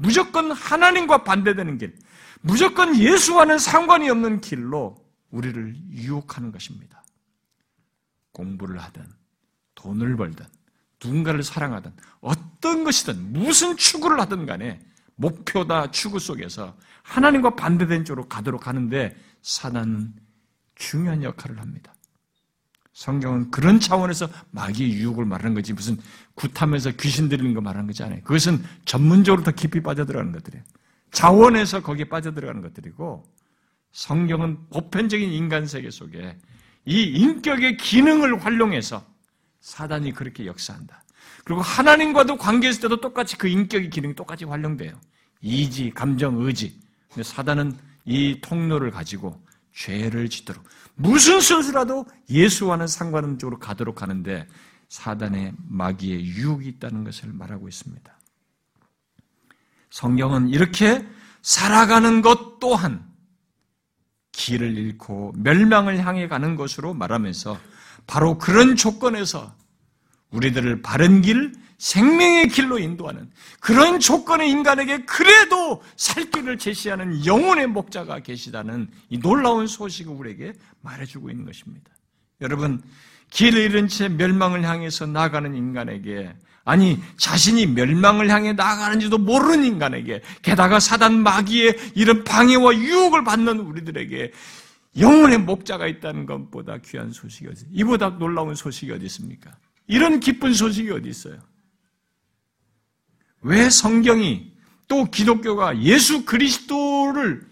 무조건 하나님과 반대되는 길, 무조건 예수와는 상관이 없는 길로 우리를 유혹하는 것입니다. 공부를 하든, 돈을 벌든, 누군가를 사랑하든, 어떤 것이든, 무슨 추구를 하든 간에 목표다 추구 속에서 하나님과 반대된 쪽으로 가도록 하는데 사단은 중요한 역할을 합니다. 성경은 그런 차원에서 마귀의 유혹을 말하는 거지 무슨 굿하면서 귀신 들리는 거 말하는 거지 않아요. 그것은 전문적으로 더 깊이 빠져들어가는 것들이에요. 자원에서 거기에 빠져들어가는 것들이고 성경은 보편적인 인간 세계 속에 이 인격의 기능을 활용해서 사단이 그렇게 역사한다. 그리고 하나님과도 관계했을 때도 똑같이 그 인격의 기능이 똑같이 활용돼요. 이지, 감정, 의지. 근데 사단은 이 통로를 가지고 죄를 짓도록 무슨 수라도 예수와는 상관없는 쪽으로 가도록 하는데 사단의 마귀의 유혹이 있다는 것을 말하고 있습니다. 성경은 이렇게 살아가는 것 또한 길을 잃고 멸망을 향해 가는 것으로 말하면서 바로 그런 조건에서 우리들을 바른 길, 생명의 길로 인도하는 그런 조건의 인간에게 그래도 살 길을 제시하는 영혼의 목자가 계시다는 이 놀라운 소식을 우리에게 말해주고 있는 것입니다. 여러분, 길을 잃은 채 멸망을 향해서 나가는 인간에게 아니 자신이 멸망을 향해 나가는지도 모르는 인간에게 게다가 사단 마귀의 이런 방해와 유혹을 받는 우리들에게 영혼의 목자가 있다는 것보다 귀한 소식이 어디 이보다 놀라운 소식이 어디 있습니까? 이런 기쁜 소식이 어디 있어요? 왜 성경이 또 기독교가 예수 그리스도를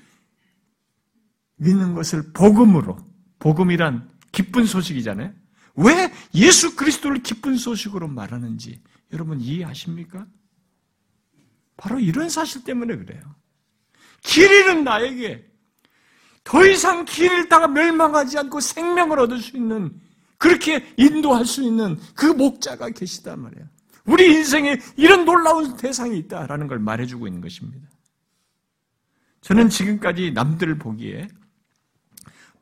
믿는 것을 복음으로, 복음이란 기쁜 소식이잖아요. 왜 예수 그리스도를 기쁜 소식으로 말하는지 여러분 이해하십니까? 바로 이런 사실 때문에 그래요. 길 잃은 나에게 더 이상 길 잃다가 멸망하지 않고 생명을 얻을 수 있는 그렇게 인도할 수 있는 그 목자가 계시단 말이에요. 우리 인생에 이런 놀라운 대상이 있다라는 걸 말해주고 있는 것입니다. 저는 지금까지 남들을 보기에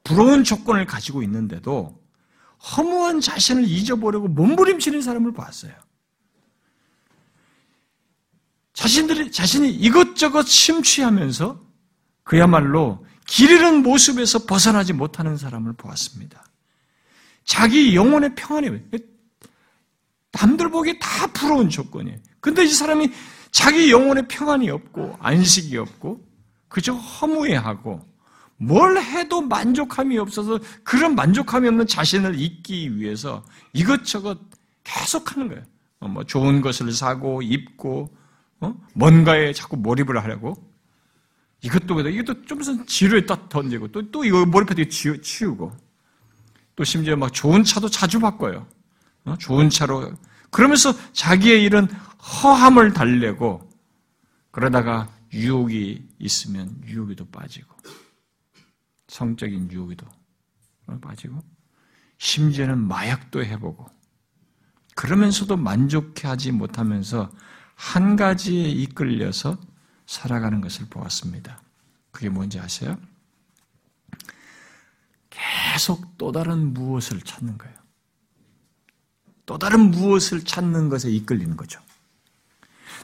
부러운 조건을 가지고 있는데도 허무한 자신을 잊어보려고 몸부림치는 사람을 봤어요. 자신들이, 자신이 이것저것 심취하면서 그야말로 길 잃은 모습에서 벗어나지 못하는 사람을 보았습니다. 자기 영혼의 평안이 남들 보기에 다 부러운 조건이에요. 근데 이 사람이 자기 영혼의 평안이 없고 안식이 없고 그저 허무해하고 뭘 해도 만족함이 없어서 그런 만족함이 없는 자신을 잊기 위해서 이것저것 계속 하는 거예요. 어, 뭐 좋은 것을 사고 입고 어? 뭔가에 자꾸 몰입을 하려고 이것도 이것도 좀 지루에 딱 던지고 또 또 이거 머리패드 치우고 또 심지어 막 좋은 차도 자주 바꿔요. 어? 좋은 차로 그러면서 자기의 이런 허함을 달래고 그러다가 유혹이 있으면 유혹에도 빠지고 성적인 유혹에도 빠지고 심지어는 마약도 해보고 그러면서도 만족하지 못하면서 한 가지에 이끌려서 살아가는 것을 보았습니다. 그게 뭔지 아세요? 계속 또 다른 무엇을 찾는 거예요. 또 다른 무엇을 찾는 것에 이끌리는 거죠.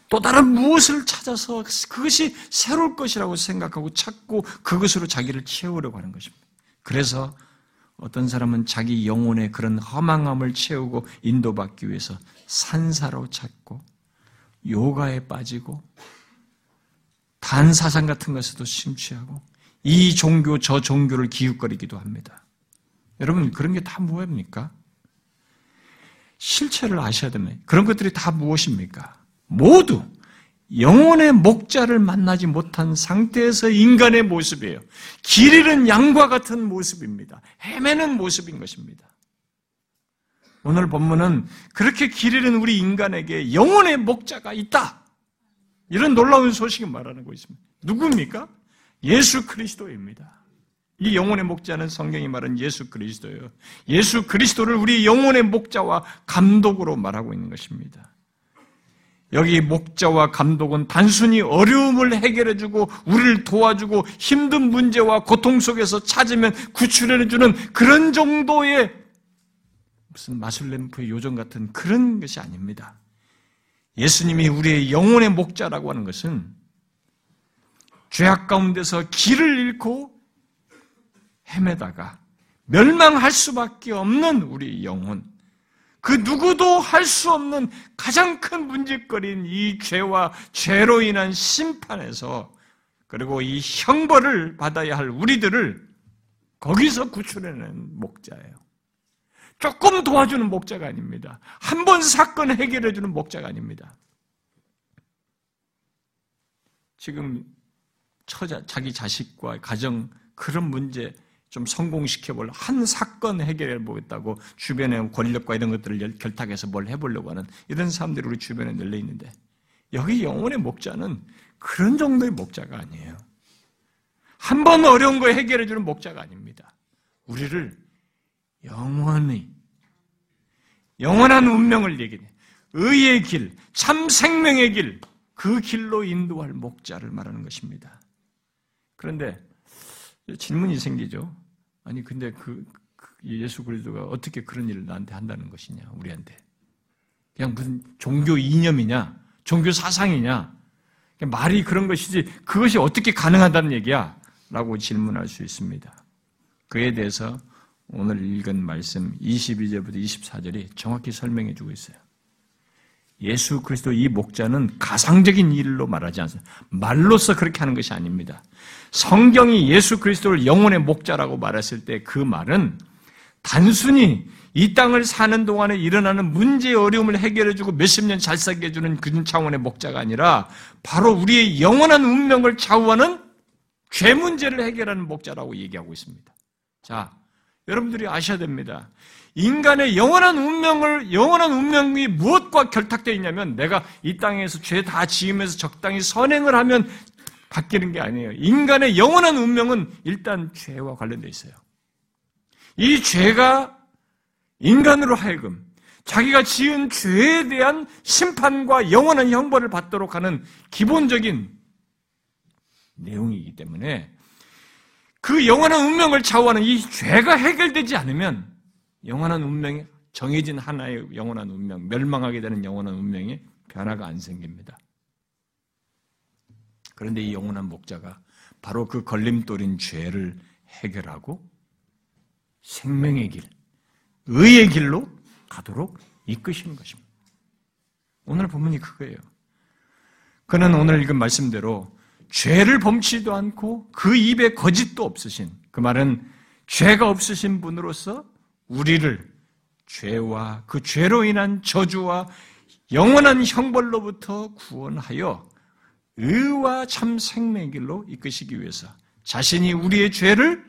또 다른 무엇을 찾아서 그것이 새로울 것이라고 생각하고 찾고 그것으로 자기를 채우려고 하는 것입니다. 그래서 어떤 사람은 자기 영혼의 그런 허망함을 채우고 인도받기 위해서 산사로 찾고 요가에 빠지고 단사상 같은 것에도 심취하고 이 종교 저 종교를 기웃거리기도 합니다. 여러분 그런 게다 뭐입니까? 실체를 아셔야 됩니다. 그런 것들이 다 무엇입니까? 모두 영혼의 목자를 만나지 못한 상태에서 인간의 모습이에요. 길 잃은 양과 같은 모습입니다. 헤매는 모습인 것입니다. 오늘 본문은 그렇게 길 잃은 우리 인간에게 영혼의 목자가 있다. 이런 놀라운 소식을 말하는 거 있습니다. 누굽니까? 예수 그리스도입니다. 이 영혼의 목자는 성경이 말한 예수 그리스도예요. 예수 그리스도를 우리 영혼의 목자와 감독으로 말하고 있는 것입니다. 여기 목자와 감독은 단순히 어려움을 해결해주고 우리를 도와주고 힘든 문제와 고통 속에서 찾으면 구출해주는 그런 정도의 무슨 마술램프의 요정 같은 그런 것이 아닙니다. 예수님이 우리의 영혼의 목자라고 하는 것은 죄악 가운데서 길을 잃고 헤매다가 멸망할 수밖에 없는 우리 영혼, 그 누구도 할 수 없는 가장 큰 문제거리인 이 죄와 죄로 인한 심판에서 그리고 이 형벌을 받아야 할 우리들을 거기서 구출해내는 목자예요. 조금 도와주는 목자가 아닙니다. 한 번 사건 해결해주는 목자가 아닙니다. 지금 처자, 자기 자식과 가정 그런 문제 좀 성공시켜 볼 한 사건 해결해 보겠다고 주변의 권력과 이런 것들을 결탁해서 뭘 해보려고 하는 이런 사람들이 우리 주변에 널려 있는데 여기 영혼의 목자는 그런 정도의 목자가 아니에요. 한 번 어려운 거 해결해 주는 목자가 아닙니다. 우리를 영원히 영원한 운명을 얘기해 의의 길, 참 생명의 길, 그 길로 인도할 목자를 말하는 것입니다. 그런데 질문이 생기죠. 아니 근데 그, 그 예수 그리스도가 어떻게 그런 일을 나한테 한다는 것이냐 우리한테 그냥 무슨 종교 이념이냐 종교 사상이냐 말이 그런 것이지 그것이 어떻게 가능하다는 얘기야 라고 질문할 수 있습니다. 그에 대해서 오늘 읽은 말씀 22절부터 24절이 정확히 설명해 주고 있어요. 예수 그리스도 이 목자는 가상적인 일로 말하지 않습니다. 말로서 그렇게 하는 것이 아닙니다. 성경이 예수 그리스도를 영혼의 목자라고 말했을 때 그 말은 단순히 이 땅을 사는 동안에 일어나는 문제의 어려움을 해결해주고 몇십 년 잘 살게 해주는 그런 차원의 목자가 아니라 바로 우리의 영원한 운명을 좌우하는 죄 문제를 해결하는 목자라고 얘기하고 있습니다. 자, 여러분들이 아셔야 됩니다. 인간의 영원한 운명을, 영원한 운명이 무엇과 결탁되어 있냐면 내가 이 땅에서 죄 다 지으면서 적당히 선행을 하면 바뀌는 게 아니에요. 인간의 영원한 운명은 일단 죄와 관련되어 있어요. 이 죄가 인간으로 하여금 자기가 지은 죄에 대한 심판과 영원한 형벌을 받도록 하는 기본적인 내용이기 때문에 그 영원한 운명을 좌우하는 이 죄가 해결되지 않으면 영원한 운명이 정해진 하나의 영원한 운명, 멸망하게 되는 영원한 운명에 변화가 안 생깁니다. 그런데 이 영원한 목자가 바로 그 걸림돌인 죄를 해결하고 생명의 길, 의의 길로 가도록 이끄시는 것입니다. 오늘 본문이 그거예요. 그는 오늘 읽은 말씀대로 죄를 범치도 않고 그 입에 거짓도 없으신 그 말은 죄가 없으신 분으로서 우리를 죄와 그 죄로 인한 저주와 영원한 형벌로부터 구원하여 의와 참 생명의 길로 이끄시기 위해서 자신이 우리의 죄를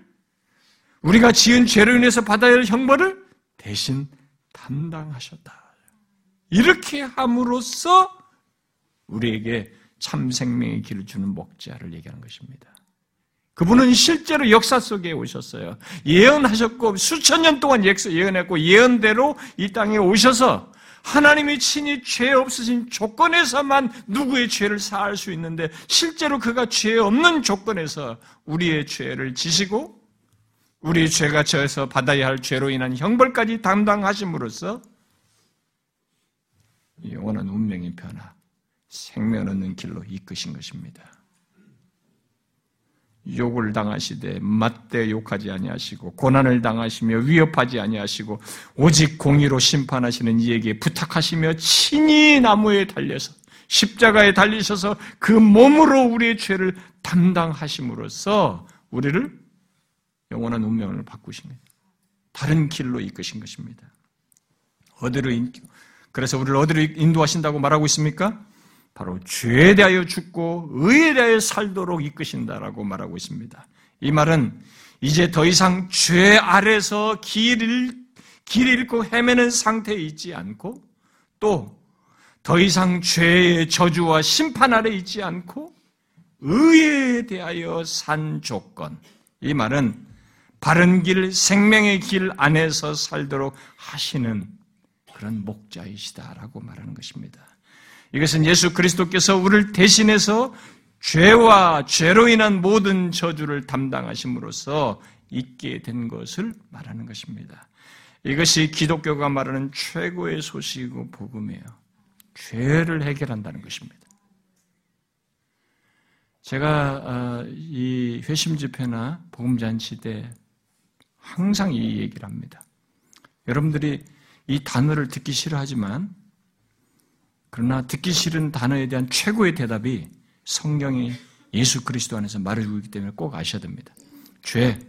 우리가 지은 죄로 인해서 받아야 할 형벌을 대신 담당하셨다. 이렇게 함으로써 우리에게 참 생명의 길을 주는 목자를 얘기하는 것입니다. 그분은 실제로 역사 속에 오셨어요. 예언하셨고 수천 년 동안 예언했고 예언대로 이 땅에 오셔서 하나님이 친히 죄 없으신 조건에서만 누구의 죄를 사할 수 있는데 실제로 그가 죄 없는 조건에서 우리의 죄를 지시고 우리의 죄가 저에서 받아야 할 죄로 인한 형벌까지 담당하심으로써 영원한 운명의 변화, 생명 얻는 길로 이끄신 것입니다. 욕을 당하시되 맞대 욕하지 아니하시고 고난을 당하시며 위협하지 아니하시고 오직 공의로 심판하시는 이에게 부탁하시며 친히 나무에 달려서 십자가에 달리셔서 그 몸으로 우리의 죄를 담당하심으로써 우리를 영원한 운명을 거예요. 다른 길로 이끄신 것입니다. 어디로 그래서 우리를 어디로 인도하신다고 말하고 있습니까? 바로 죄에 대하여 죽고 의에 대하여 살도록 이끄신다라고 말하고 있습니다. 이 말은 이제 더 이상 죄 아래서 길을, 길 잃고 헤매는 상태에 있지 않고 또 더 이상 죄의 저주와 심판 아래 있지 않고 의에 대하여 산 조건. 이 말은 바른 길, 생명의 길 안에서 살도록 하시는 그런 목자이시다라고 말하는 것입니다. 이것은 예수 그리스도께서 우리를 대신해서 죄와 죄로 인한 모든 저주를 담당하심으로써 있게 된 것을 말하는 것입니다. 이것이 기독교가 말하는 최고의 소식이고 복음이에요. 죄를 해결한다는 것입니다. 제가 어, 이 회심 집회나 복음 잔치 때 항상 이 얘기를 합니다. 여러분들이 이 단어를 듣기 싫어하지만 그러나 듣기 싫은 단어에 대한 최고의 대답이 성경이 예수 그리스도 안에서 말해주고 있기 때문에 꼭 아셔야 됩니다. 죄,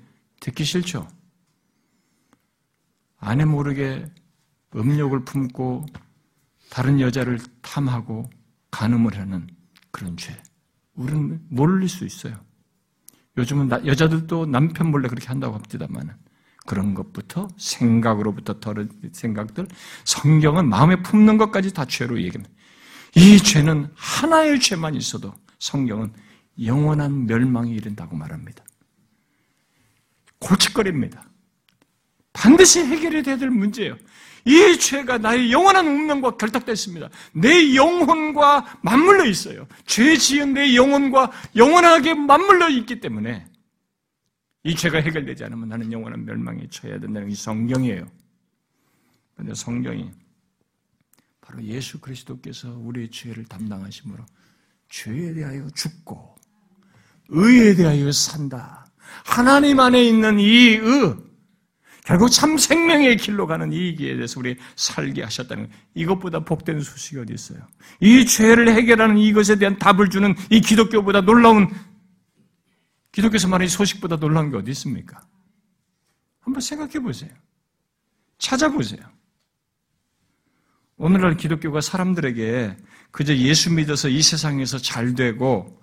듣기 싫죠? 아내 모르게 음욕을 품고 다른 여자를 탐하고 간음을 하는 그런 죄. 우리는 모를 수 있어요. 요즘은 여자들도 남편 몰래 그렇게 한다고 합니다만 그런 것부터 생각으로부터 더른 생각들 성경은 마음에 품는 것까지 다 죄로 얘기합니다. 이 죄는 하나의 죄만 있어도 성경은 영원한 멸망이 이른다고 말합니다. 골칫거리입니다. 반드시 해결이 돼야 될 문제예요. 이 죄가 나의 영원한 운명과 결탁됐습니다. 내 영혼과 맞물려 있어요. 죄 지은 내 영혼과 영원하게 맞물려 있기 때문에 이 죄가 해결되지 않으면 나는 영원한 멸망에 처해야 된다는 게 성경이에요. 그런데 성경이 바로 예수 그리스도께서 우리의 죄를 담당하심으로 죄에 대하여 죽고 의에 대하여 산다. 하나님 안에 있는 이 의, 결국 참 생명의 길로 가는 이 길에 대해서 우리 살게 하셨다는 것. 이것보다 복된 소식이 어디 있어요? 이 죄를 해결하는 이것에 대한 답을 주는 이 기독교보다 놀라운 기독교에서 말하는 소식보다 놀라운 게 어디 있습니까? 한번 생각해 보세요. 찾아보세요. 오늘날 기독교가 사람들에게 그저 예수 믿어서 이 세상에서 잘 되고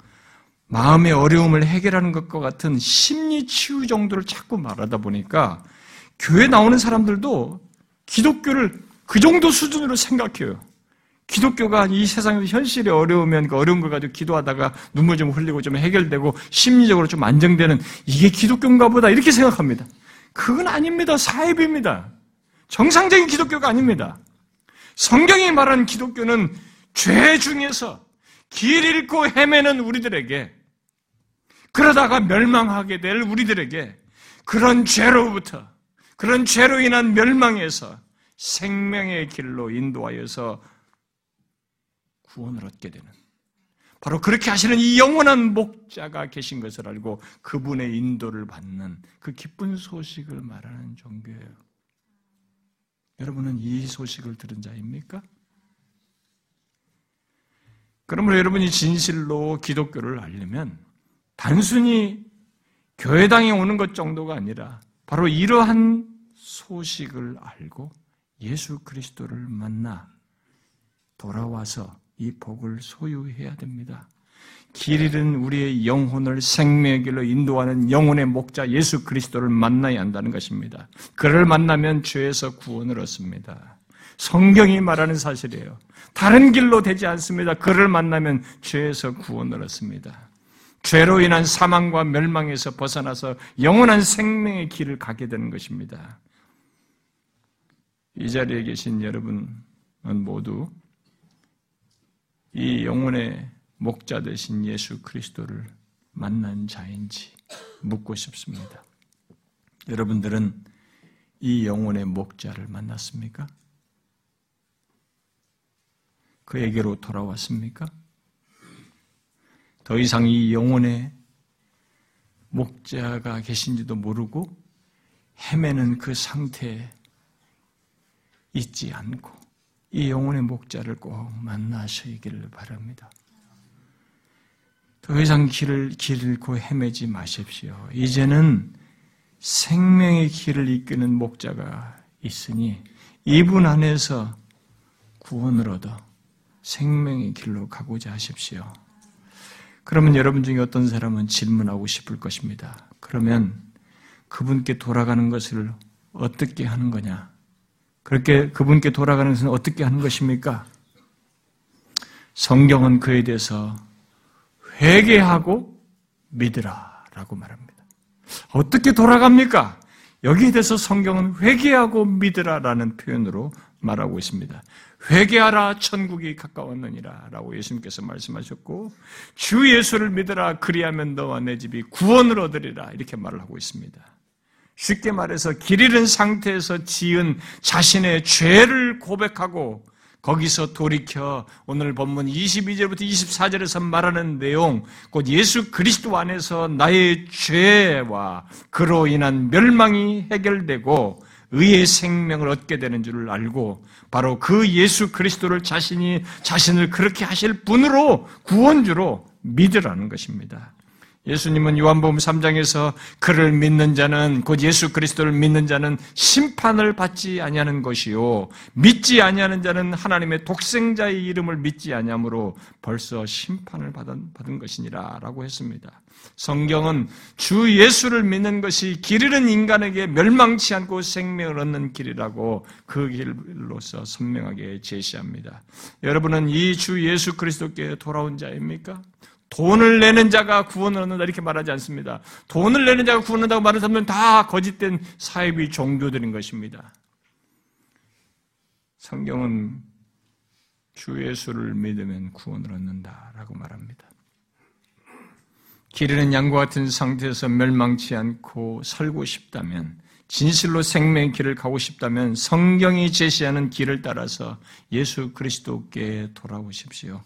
마음의 어려움을 해결하는 것과 같은 심리 치유 정도를 자꾸 말하다 보니까 교회 나오는 사람들도 기독교를 그 정도 수준으로 생각해요. 기독교가 이 세상에서 현실이 어려우면 그 어려운 걸 가지고 기도하다가 눈물 좀 흘리고 좀 해결되고 심리적으로 좀 안정되는 이게 기독교인가 보다 이렇게 생각합니다. 그건 아닙니다. 사입입니다. 정상적인 기독교가 아닙니다. 성경이 말하는 기독교는 죄 중에서 길 잃고 헤매는 우리들에게 그러다가 멸망하게 될 우리들에게 그런 죄로부터 그런 죄로 인한 멸망에서 생명의 길로 인도하여서 구원을 얻게 되는 바로 그렇게 하시는 이 영원한 목자가 계신 것을 알고 그분의 인도를 받는 그 기쁜 소식을 말하는 종교예요. 여러분은 이 소식을 들은 자입니까? 그러므로 여러분이 진실로 기독교를 알려면 단순히 교회당에 오는 것 정도가 아니라 바로 이러한 소식을 알고 예수 그리스도를 만나 돌아와서 이 복을 소유해야 됩니다. 길 잃은 우리의 영혼을 생명의 길로 인도하는 영혼의 목자 예수 그리스도를 만나야 한다는 것입니다. 그를 만나면 죄에서 구원을 얻습니다. 성경이 말하는 사실이에요. 다른 길로 되지 않습니다. 그를 만나면 죄에서 구원을 얻습니다. 죄로 인한 사망과 멸망에서 벗어나서 영원한 생명의 길을 가게 되는 것입니다. 이 자리에 계신 여러분은 모두 이 영혼의 목자 되신 예수 그리스도를 만난 자인지 묻고 싶습니다. 여러분들은 이 영혼의 목자를 만났습니까? 그에게로 돌아왔습니까? 더 이상 이 영혼의 목자가 계신지도 모르고 헤매는 그 상태에 있지 않고 이 영혼의 목자를 꼭 만나시기를 바랍니다. 더 이상 길을 길 잃고 헤매지 마십시오. 이제는 생명의 길을 이끄는 목자가 있으니 이분 안에서 구원을 얻어 생명의 길로 가고자 하십시오. 그러면 여러분 중에 어떤 사람은 질문하고 싶을 것입니다. 그러면 그분께 돌아가는 것을 어떻게 하는 거냐? 그렇게 그분께 돌아가는 것은 어떻게 하는 것입니까? 성경은 그에 대해서 회개하고 믿으라 라고 말합니다. 어떻게 돌아갑니까? 여기에 대해서 성경은 회개하고 믿으라 라는 표현으로 말하고 있습니다. 회개하라 천국이 가까웠느니라 라고 예수님께서 말씀하셨고 주 예수를 믿으라 그리하면 너와 내 집이 구원을 얻으리라 이렇게 말을 하고 있습니다. 쉽게 말해서 길 잃은 상태에서 지은 자신의 죄를 고백하고 거기서 돌이켜 오늘 본문 22절부터 24절에서 말하는 내용, 곧 예수 그리스도 안에서 나의 죄와 그로 인한 멸망이 해결되고 의의 생명을 얻게 되는 줄을 알고 바로 그 예수 그리스도를 자신이 자신을 그렇게 하실 분으로 구원주로 믿으라는 것입니다. 예수님은 요한복음 3장에서 그를 믿는 자는 곧 예수 그리스도를 믿는 자는 심판을 받지 아니하는 것이요 믿지 아니하는 자는 하나님의 독생자의 이름을 믿지 아니하므로 벌써 심판을 받은, 받은 것이니라라고 했습니다. 성경은 주 예수를 믿는 것이 길 잃은 인간에게 멸망치 않고 생명을 얻는 길이라고 그 길로서 선명하게 제시합니다. 여러분은 이 주 예수 그리스도께 돌아온 자입니까? 돈을 내는 자가 구원을 얻는다 이렇게 말하지 않습니다. 돈을 내는 자가 구원을 얻는다고 말하는 사람들은 다 거짓된 사이비 종교들인 것입니다. 성경은 주 예수를 믿으면 구원을 얻는다라고 말합니다. 기르는 양과 같은 상태에서 멸망치 않고 살고 싶다면 진실로 생명의 길을 가고 싶다면 성경이 제시하는 길을 따라서 예수 그리스도께 돌아오십시오.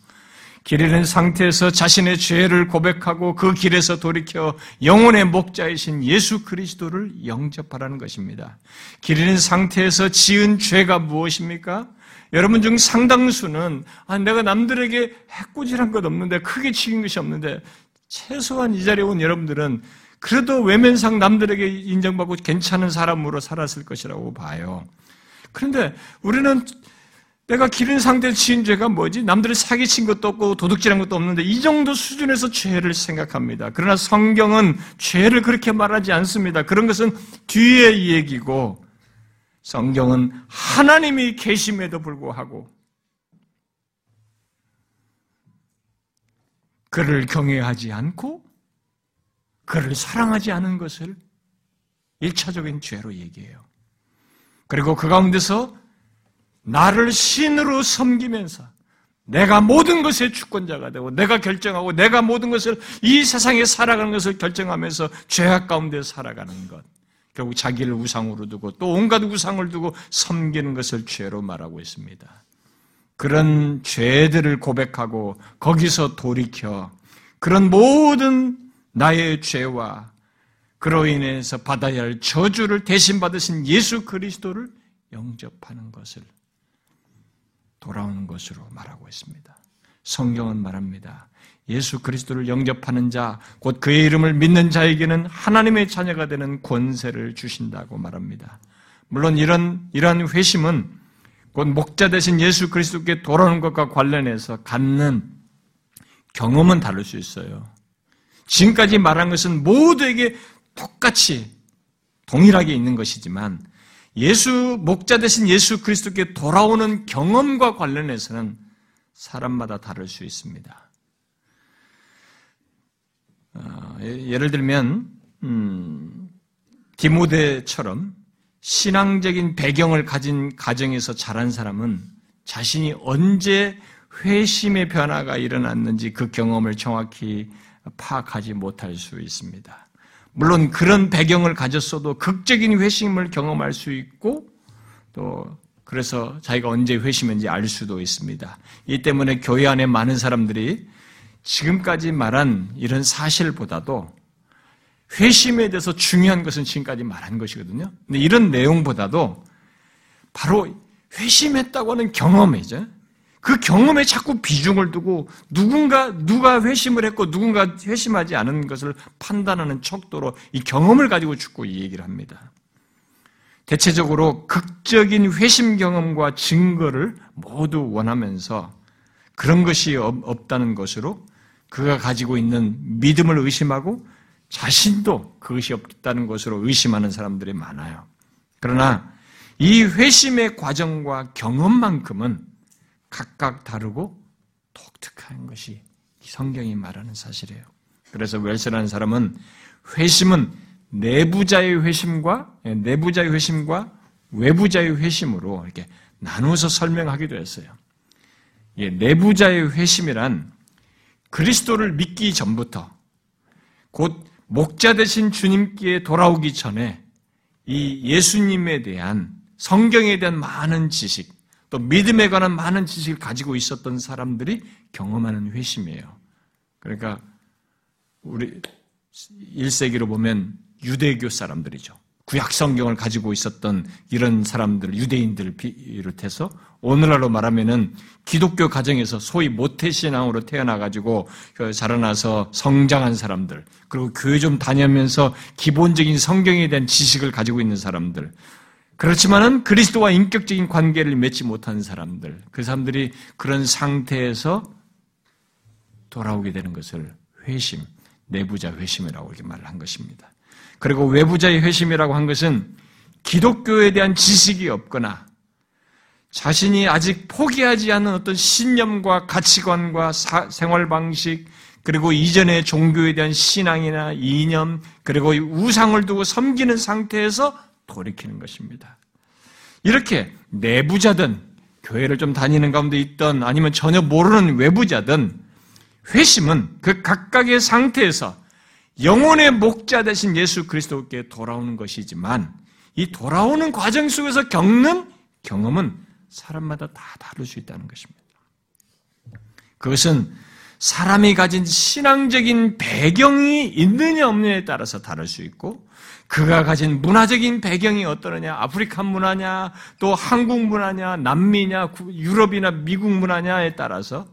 길 잃은 상태에서 자신의 죄를 고백하고 그 길에서 돌이켜 영혼의 목자이신 예수 그리스도를 영접하라는 것입니다. 길 잃은 상태에서 지은 죄가 무엇입니까? 여러분 중 상당수는 아, 내가 남들에게 해꾸질한 것 없는데 크게 치긴 것이 없는데 최소한 이 자리에 온 여러분들은 그래도 외면상 남들에게 인정받고 괜찮은 사람으로 살았을 것이라고 봐요. 그런데 우리는 내가 기른 상태에 지은 죄가 뭐지? 남들이 사기친 것도 없고 도둑질한 것도 없는데 이 정도 수준에서 죄를 생각합니다. 그러나 성경은 죄를 그렇게 말하지 않습니다. 그런 것은 뒤의 얘기고 성경은 하나님이 계심에도 불구하고 그를 경외하지 않고 그를 사랑하지 않은 것을 일차적인 죄로 얘기해요. 그리고 그 가운데서 나를 신으로 섬기면서 내가 모든 것의 주권자가 되고 내가 결정하고 내가 모든 것을 이 세상에 살아가는 것을 결정하면서 죄악 가운데 살아가는 것. 결국 자기를 우상으로 두고 또 온갖 우상을 두고 섬기는 것을 죄로 말하고 있습니다. 그런 죄들을 고백하고 거기서 돌이켜 그런 모든 나의 죄와 그로 인해서 받아야 할 저주를 대신 받으신 예수 그리스도를 영접하는 것을 돌아오는 것으로 말하고 있습니다. 성경은 말합니다. 예수 그리스도를 영접하는 자, 곧 그의 이름을 믿는 자에게는 하나님의 자녀가 되는 권세를 주신다고 말합니다. 물론 이런, 이러한 회심은 곧 목자 대신 예수 그리스도께 돌아오는 것과 관련해서 갖는 경험은 다를 수 있어요. 지금까지 말한 것은 모두에게 똑같이 동일하게 있는 것이지만 예수 목자 대신 예수 그리스도께 돌아오는 경험과 관련해서는 사람마다 다를 수 있습니다. 어, 예를 들면 음, 디모데처럼 신앙적인 배경을 가진 가정에서 자란 사람은 자신이 언제 회심의 변화가 일어났는지 그 경험을 정확히 파악하지 못할 수 있습니다. 물론 그런 배경을 가졌어도 극적인 회심을 경험할 수 있고 또 그래서 자기가 언제 회심인지 알 수도 있습니다. 이 때문에 교회 안에 많은 사람들이 지금까지 말한 이런 사실보다도 회심에 대해서 중요한 것은 지금까지 말한 것이거든요. 근데 이런 내용보다도 바로 회심했다고 하는 경험이죠. 그 경험에 자꾸 비중을 두고 누군가 누가 회심을 했고 누군가 회심하지 않은 것을 판단하는 척도로 이 경험을 가지고 죽고 이 얘기를 합니다. 대체적으로 극적인 회심 경험과 증거를 모두 원하면서 그런 것이 없다는 것으로 그가 가지고 있는 믿음을 의심하고 자신도 그것이 없다는 것으로 의심하는 사람들이 많아요. 그러나 이 회심의 과정과 경험만큼은 각각 다르고 독특한 것이 성경이 말하는 사실이에요. 그래서 웰스라는 사람은 회심은 내부자의 회심과 예, 내부자의 회심과 외부자의 회심으로 이렇게 나누어서 설명하기도 했어요. 예, 내부자의 회심이란 그리스도를 믿기 전부터 곧 목자 되신 주님께 돌아오기 전에 이 예수님에 대한 성경에 대한 많은 지식, 또 믿음에 관한 많은 지식을 가지고 있었던 사람들이 경험하는 회심이에요. 그러니까 우리 1세기로 보면 유대교 사람들이죠. 구약 성경을 가지고 있었던 이런 사람들, 유대인들을 비롯해서 오늘날로 말하면은 기독교 가정에서 소위 모태신앙으로 태어나가지고 그 자라나서 성장한 사람들, 그리고 교회 좀 다니면서 기본적인 성경에 대한 지식을 가지고 있는 사람들, 그렇지만은 그리스도와 인격적인 관계를 맺지 못한 사람들, 그 사람들이 그런 상태에서 돌아오게 되는 것을 회심, 내부자 회심이라고 이렇게 말을 한 것입니다. 그리고 외부자의 회심이라고 한 것은 기독교에 대한 지식이 없거나 자신이 아직 포기하지 않은 어떤 신념과 가치관과 사, 생활 방식, 그리고 이전의 종교에 대한 신앙이나 이념, 그리고 우상을 두고 섬기는 상태에서 돌이키는 것입니다. 이렇게 내부자든 교회를 좀 다니는 가운데 있던 아니면 전혀 모르는 외부자든 회심은 그 각각의 상태에서 영혼의 목자 되신 예수 그리스도께 돌아오는 것이지만 이 돌아오는 과정 속에서 겪는 경험은 사람마다 다 다를 수 있다는 것입니다. 그것은 사람이 가진 신앙적인 배경이 있느냐 없느냐에 따라서 다를 수 있고 그가 가진 문화적인 배경이 어떠느냐, 아프리카 문화냐, 또 한국 문화냐, 남미냐, 유럽이나 미국 문화냐에 따라서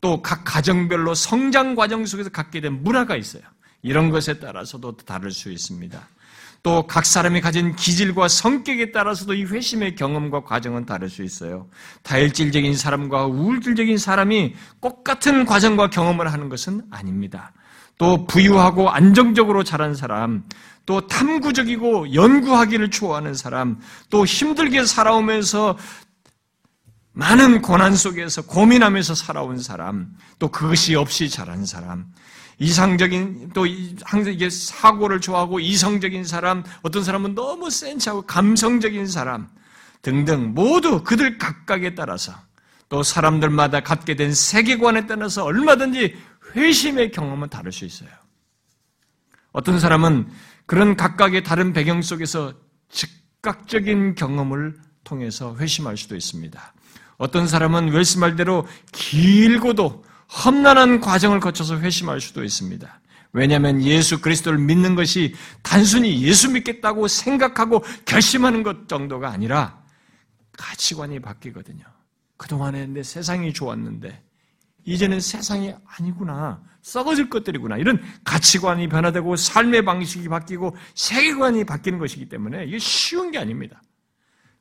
또 각 가정별로 성장 과정 속에서 갖게 된 문화가 있어요. 이런 것에 따라서도 다를 수 있습니다. 또 각 사람이 가진 기질과 성격에 따라서도 이 회심의 경험과 과정은 다를 수 있어요. 다혈질적인 사람과 우울질적인 사람이 똑같은 과정과 경험을 하는 것은 아닙니다. 또 부유하고 안정적으로 자란 사람, 또 탐구적이고 연구하기를 좋아하는 사람, 또 힘들게 살아오면서 많은 고난 속에서 고민하면서 살아온 사람, 또 그것이 없이 자란 사람, 이상적인 또 항상 이게 사고를 좋아하고 이성적인 사람, 어떤 사람은 너무 센치하고 감성적인 사람 등등 모두 그들 각각에 따라서 또 사람들마다 갖게 된 세계관에 따라서 얼마든지 회심의 경험은 다를 수 있어요. 어떤 사람은 그런 각각의 다른 배경 속에서 즉각적인 경험을 통해서 회심할 수도 있습니다. 어떤 사람은 웰스 말대로 길고도 험난한 과정을 거쳐서 회심할 수도 있습니다. 왜냐하면 예수 그리스도를 믿는 것이 단순히 예수 믿겠다고 생각하고 결심하는 것 정도가 아니라 가치관이 바뀌거든요. 그동안에 내 세상이 좋았는데 이제는 세상이 아니구나. 썩어질 것들이구나. 이런 가치관이 변화되고 삶의 방식이 바뀌고 세계관이 바뀌는 것이기 때문에 이게 쉬운 게 아닙니다.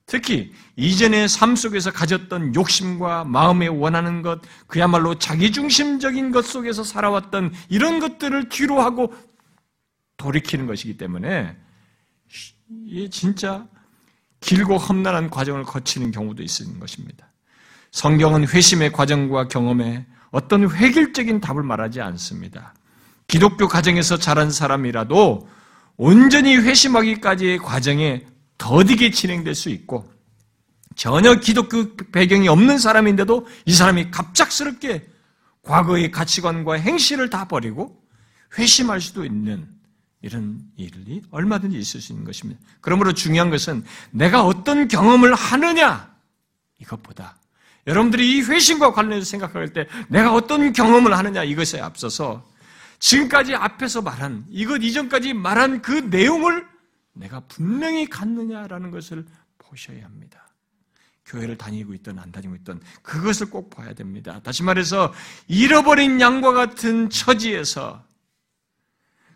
특히 이전의 삶 속에서 가졌던 욕심과 마음에 원하는 것, 그야말로 자기중심적인 것 속에서 살아왔던 이런 것들을 뒤로 하고 돌이키는 것이기 때문에 이게 진짜 길고 험난한 과정을 거치는 경우도 있는 것입니다. 성경은 회심의 과정과 경험에 어떤 획일적인 답을 말하지 않습니다. 기독교 가정에서 자란 사람이라도 온전히 회심하기까지의 과정에 더디게 진행될 수 있고 전혀 기독교 배경이 없는 사람인데도 이 사람이 갑작스럽게 과거의 가치관과 행실을 다 버리고 회심할 수도 있는 이런 일이 얼마든지 있을 수 있는 것입니다. 그러므로 중요한 것은 내가 어떤 경험을 하느냐 이것보다 여러분들이 이 회심과 관련해서 생각할 때 내가 어떤 경험을 하느냐 이것에 앞서서 지금까지 앞에서 말한 이것 이전까지 말한 그 내용을 내가 분명히 갖느냐라는 것을 보셔야 합니다. 교회를 다니고 있든 안 다니고 있든 그것을 꼭 봐야 됩니다. 다시 말해서 잃어버린 양과 같은 처지에서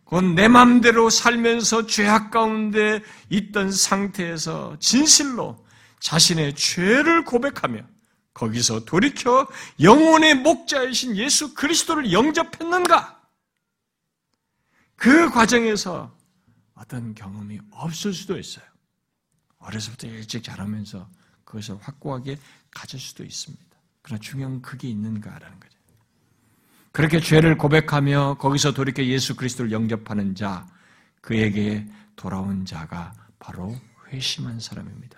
곧 내 마음대로 살면서 죄악 가운데 있던 상태에서 진실로 자신의 죄를 고백하며 거기서 돌이켜 영혼의 목자이신 예수 그리스도를 영접했는가? 그 과정에서 어떤 경험이 없을 수도 있어요. 어려서부터 일찍 자라면서 그것을 확고하게 가질 수도 있습니다. 그러나 중요한 건 그게 있는가라는 거죠. 그렇게 죄를 고백하며 거기서 돌이켜 예수 그리스도를 영접하는 자, 그에게 돌아온 자가 바로 회심한 사람입니다.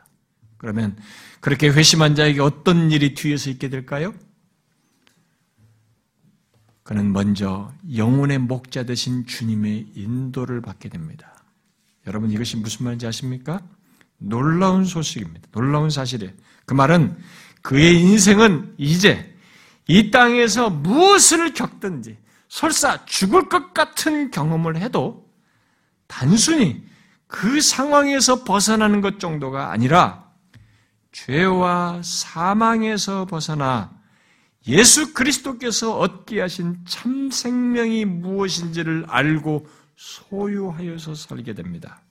그러면 그렇게 회심한 자에게 어떤 일이 뒤에서 있게 될까요? 그는 먼저 영혼의 목자 되신 주님의 인도를 받게 됩니다. 여러분 이것이 무슨 말인지 아십니까? 놀라운 소식입니다. 놀라운 사실이에요. 그 말은 그의 인생은 이제 이 땅에서 무엇을 겪든지 설사 죽을 것 같은 경험을 해도 단순히 그 상황에서 벗어나는 것 정도가 아니라 죄와 사망에서 벗어나 예수 그리스도께서 얻게 하신 참 생명이 무엇인지를 알고 소유하여서 살게 됩니다.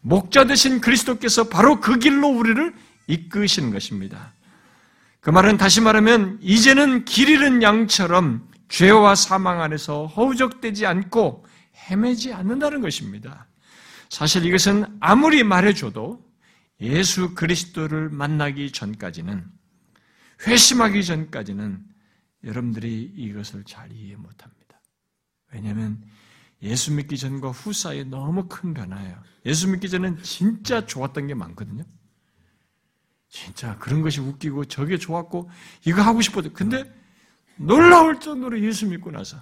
목자 되신 그리스도께서 바로 그 길로 우리를 이끄시는 것입니다. 그 말은 다시 말하면 이제는 길 잃은 양처럼 죄와 사망 안에서 허우적대지 않고 헤매지 않는다는 것입니다. 사실 이것은 아무리 말해줘도 예수 그리스도를 만나기 전까지는 회심하기 전까지는 여러분들이 이것을 잘 이해 못합니다. 왜냐하면 예수 믿기 전과 후 사이에 너무 큰 변화예요. 예수 믿기 전엔 진짜 좋았던 게 많거든요. 진짜 그런 것이 웃기고 저게 좋았고 이거 하고 싶어도 근데 놀라울 정도로 예수 믿고 나서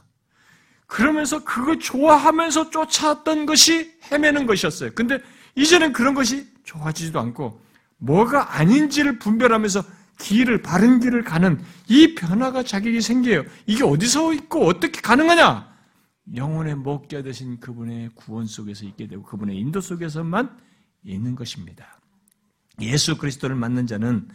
그러면서 그거 좋아하면서 쫓아왔던 것이 헤매는 것이었어요. 근데 이제는 그런 것이 좋아지지도 않고 뭐가 아닌지를 분별하면서 길을 바른 길을 가는 이 변화가 자기에게 생겨요. 이게 어디서 있고 어떻게 가능하냐? 영혼의 목자 되신 그분의 구원 속에서 있게 되고 그분의 인도 속에서만 있는 것입니다. 예수 그리스도를 만난 자는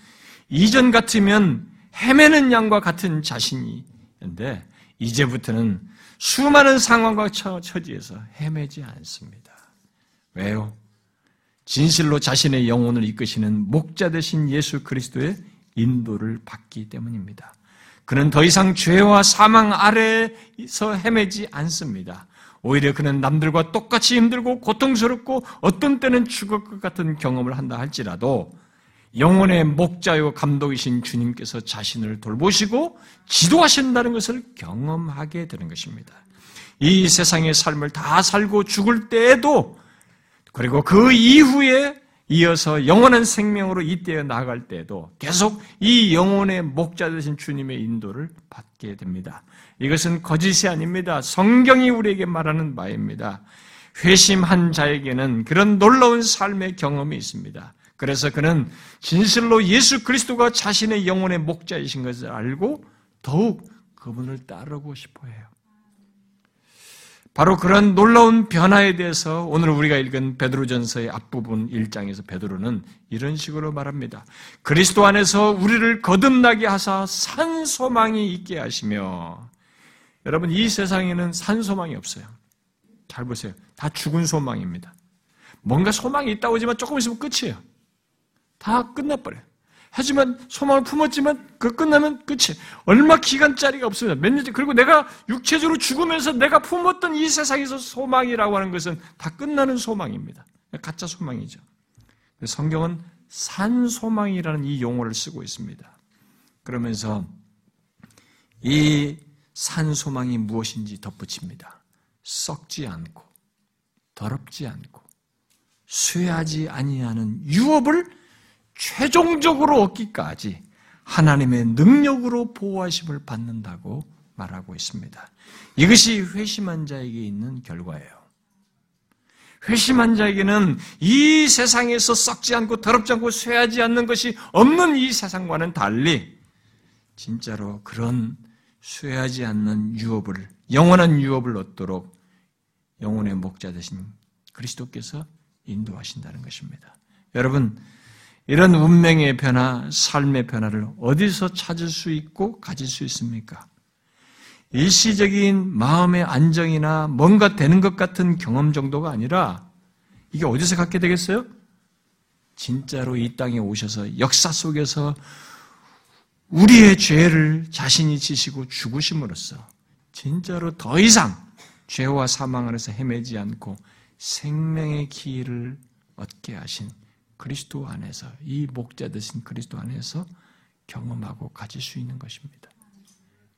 이전 같으면 헤매는 양과 같은 자신이인데 이제부터는 수많은 상황과 처지에서 헤매지 않습니다. 왜요? 진실로 자신의 영혼을 이끄시는 목자 되신 예수 그리스도의 인도를 받기 때문입니다. 그는 더 이상 죄와 사망 아래에서 헤매지 않습니다. 오히려 그는 남들과 똑같이 힘들고 고통스럽고 어떤 때는 죽을 것 같은 경험을 한다 할지라도 영혼의 목자요 감독이신 주님께서 자신을 돌보시고 지도하신다는 것을 경험하게 되는 것입니다. 이 세상의 삶을 다 살고 죽을 때에도 그리고 그 이후에 이어서 영원한 생명으로 이때에 나아갈 때에도 계속 이 영혼의 목자 되신 주님의 인도를 받게 됩니다. 이것은 거짓이 아닙니다. 성경이 우리에게 말하는 바입니다. 회심한 자에게는 그런 놀라운 삶의 경험이 있습니다. 그래서 그는 진실로 예수 그리스도가 자신의 영혼의 목자이신 것을 알고 더욱 그분을 따르고 싶어 해요. 바로 그런 놀라운 변화에 대해서 오늘 우리가 읽은 베드로전서의 앞부분 1장에서 베드로는 이런 식으로 말합니다. 그리스도 안에서 우리를 거듭나게 하사 산 소망이 있게 하시며 여러분 이 세상에는 산 소망이 없어요. 잘 보세요. 다 죽은 소망입니다. 뭔가 소망이 있다고 하지만 조금 있으면 끝이에요. 다 끝나버려요. 하지만 소망을 품었지만 그 끝나면 끝이 얼마 기간짜리가 없습니다. 몇 년, 그리고 내가 육체적으로 죽으면서 내가 품었던 이 세상에서 소망이라고 하는 것은 다 끝나는 소망입니다. 가짜 소망이죠. 성경은 산 소망이라는 이 용어를 쓰고 있습니다. 그러면서 이 산 소망이 무엇인지 덧붙입니다. 썩지 않고 더럽지 않고 쇠하지 아니하는 유업을 최종적으로 얻기까지 하나님의 능력으로 보호하심을 받는다고 말하고 있습니다. 이것이 회심한 자에게 있는 결과예요. 회심한 자에게는 이 세상에서 썩지 않고 더럽지 않고 쇠하지 않는 것이 없는 이 세상과는 달리 진짜로 그런 쇠하지 않는 유업을 영원한 유업을 얻도록 영혼의 목자 되신 그리스도께서 인도하신다는 것입니다. 여러분 이런 운명의 변화, 삶의 변화를 어디서 찾을 수 있고 가질 수 있습니까? 일시적인 마음의 안정이나 뭔가 되는 것 같은 경험 정도가 아니라 이게 어디서 갖게 되겠어요? 진짜로 이 땅에 오셔서 역사 속에서 우리의 죄를 자신이 지시고 죽으심으로써 진짜로 더 이상 죄와 사망 안에서 헤매지 않고 생명의 기회를 얻게 하신 그리스도 안에서 이 목자 되신 그리스도 안에서 경험하고 가질 수 있는 것입니다.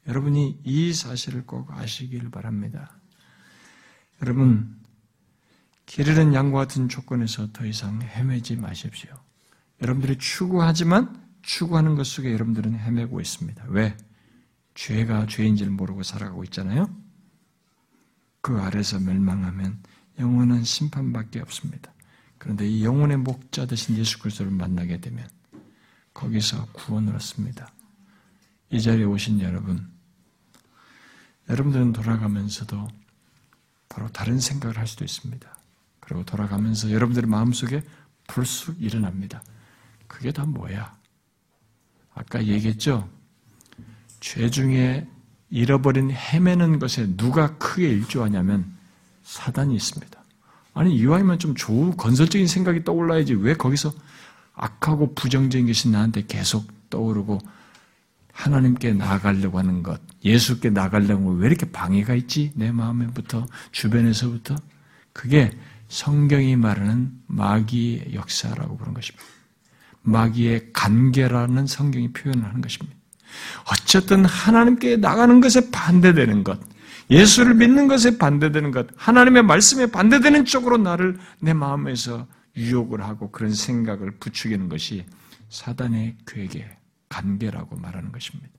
여러분이 이 사실을 꼭 아시길 바랍니다. 여러분 길 잃은 양과 같은 조건에서 더 이상 헤매지 마십시오. 여러분들이 추구하지만 추구하는 것 속에 여러분들은 헤매고 있습니다. 왜? 죄가 죄인지를 모르고 살아가고 있잖아요. 그 아래서 멸망하면 영원한 심판밖에 없습니다. 그런데 이 영혼의 목자 되신 예수 그리스도를 만나게 되면 거기서 구원을 얻습니다. 이 자리에 오신 여러분, 여러분들은 돌아가면서도 바로 다른 생각을 할 수도 있습니다. 그리고 돌아가면서 여러분들의 마음속에 불쑥 일어납니다. 그게 다 뭐야? 아까 얘기했죠? 죄 중에 잃어버린 헤매는 것에 누가 크게 일조하냐면 사단이 있습니다. 아니 이왕이면 좀 좋은 건설적인 생각이 떠올라야지 왜 거기서 악하고 부정적인 것이 나한테 계속 떠오르고 하나님께 나아가려고 하는 것, 예수께 나아가려고 왜 이렇게 방해가 있지? 내 마음에부터, 주변에서부터. 그게 성경이 말하는 마귀의 역사라고 그런 것입니다. 마귀의 간계라는 성경이 표현하는 것입니다. 어쨌든 하나님께 나가는 것에 반대되는 것, 예수를 믿는 것에 반대되는 것, 하나님의 말씀에 반대되는 쪽으로 나를 내 마음에서 유혹을 하고 그런 생각을 부추기는 것이 사단의 괴계, 관계라고 말하는 것입니다.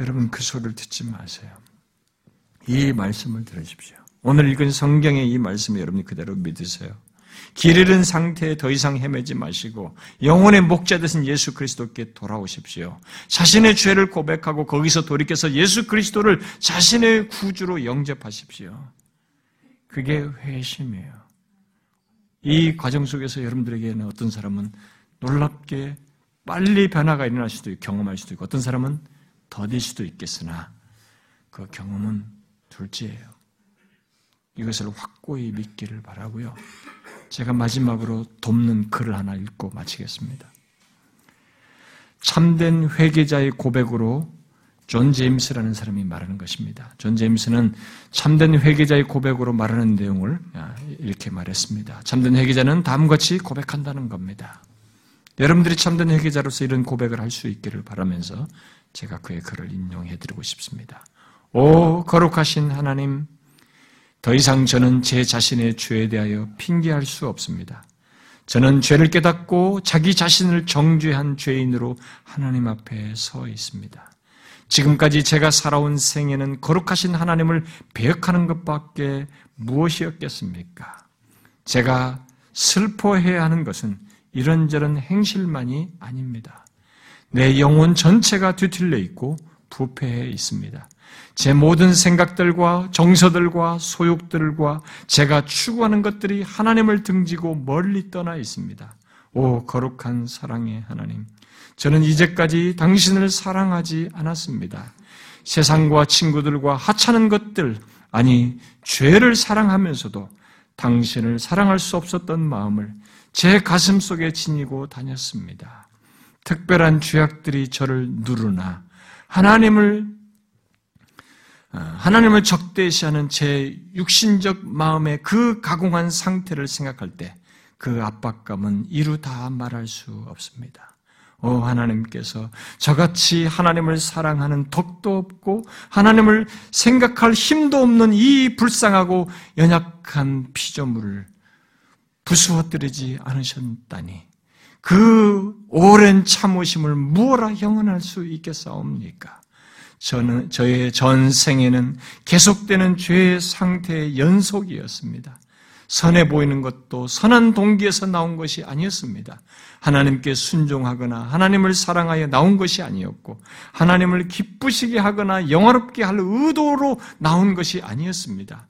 여러분 그 소리를 듣지 마세요. 이 말씀을 들으십시오. 오늘 읽은 성경의 이 말씀을 여러분이 그대로 믿으세요. 길 잃은 상태에 더 이상 헤매지 마시고 영혼의 목자 되신 예수 그리스도께 돌아오십시오. 자신의 죄를 고백하고 거기서 돌이켜서 예수 그리스도를 자신의 구주로 영접하십시오. 그게 회심이에요. 이 과정 속에서 여러분들에게는 어떤 사람은 놀랍게 빨리 변화가 일어날 수도 있고 경험할 수도 있고 어떤 사람은 더딜 수도 있겠으나 그 경험은 둘째예요. 이것을 확고히 믿기를 바라고요. 제가 마지막으로 돕는 글을 하나 읽고 마치겠습니다. 참된 회개자의 고백으로 존 제임스라는 사람이 말하는 것입니다. 존 제임스는 참된 회개자의 고백으로 말하는 내용을 이렇게 말했습니다. 참된 회개자는 다음같이 고백한다는 겁니다. 여러분들이 참된 회개자로서 이런 고백을 할 수 있기를 바라면서 제가 그의 글을 인용해 드리고 싶습니다. 오 거룩하신 하나님 더 이상 저는 제 자신의 죄에 대하여 핑계할 수 없습니다. 저는 죄를 깨닫고 자기 자신을 정죄한 죄인으로 하나님 앞에 서 있습니다. 지금까지 제가 살아온 생애는 거룩하신 하나님을 배역하는 것밖에 무엇이었겠습니까? 제가 슬퍼해야 하는 것은 이런저런 행실만이 아닙니다. 내 영혼 전체가 뒤틀려 있고 부패해 있습니다. 제 모든 생각들과 정서들과 소욕들과 제가 추구하는 것들이 하나님을 등지고 멀리 떠나 있습니다. 오, 거룩한 사랑의 하나님. 저는 이제까지 당신을 사랑하지 않았습니다. 세상과 친구들과 하찮은 것들, 아니, 죄를 사랑하면서도 당신을 사랑할 수 없었던 마음을 제 가슴 속에 지니고 다녔습니다. 특별한 죄악들이 저를 누르나 하나님을 어, 하나님을 적대시하는 제 육신적 마음의 그 가공한 상태를 생각할 때 그 압박감은 이루 다 말할 수 없습니다. 오 하나님께서 저같이 하나님을 사랑하는 덕도 없고 하나님을 생각할 힘도 없는 이 불쌍하고 연약한 피조물을 부수어뜨리지 않으셨다니 그 오랜 참으심을 무엇라 형언할 수 있겠사옵니까? 저는 저의 전생에는 계속되는 죄의 상태의 연속이었습니다. 선해 보이는 것도 선한 동기에서 나온 것이 아니었습니다. 하나님께 순종하거나 하나님을 사랑하여 나온 것이 아니었고 하나님을 기쁘시게 하거나 영화롭게 할 의도로 나온 것이 아니었습니다.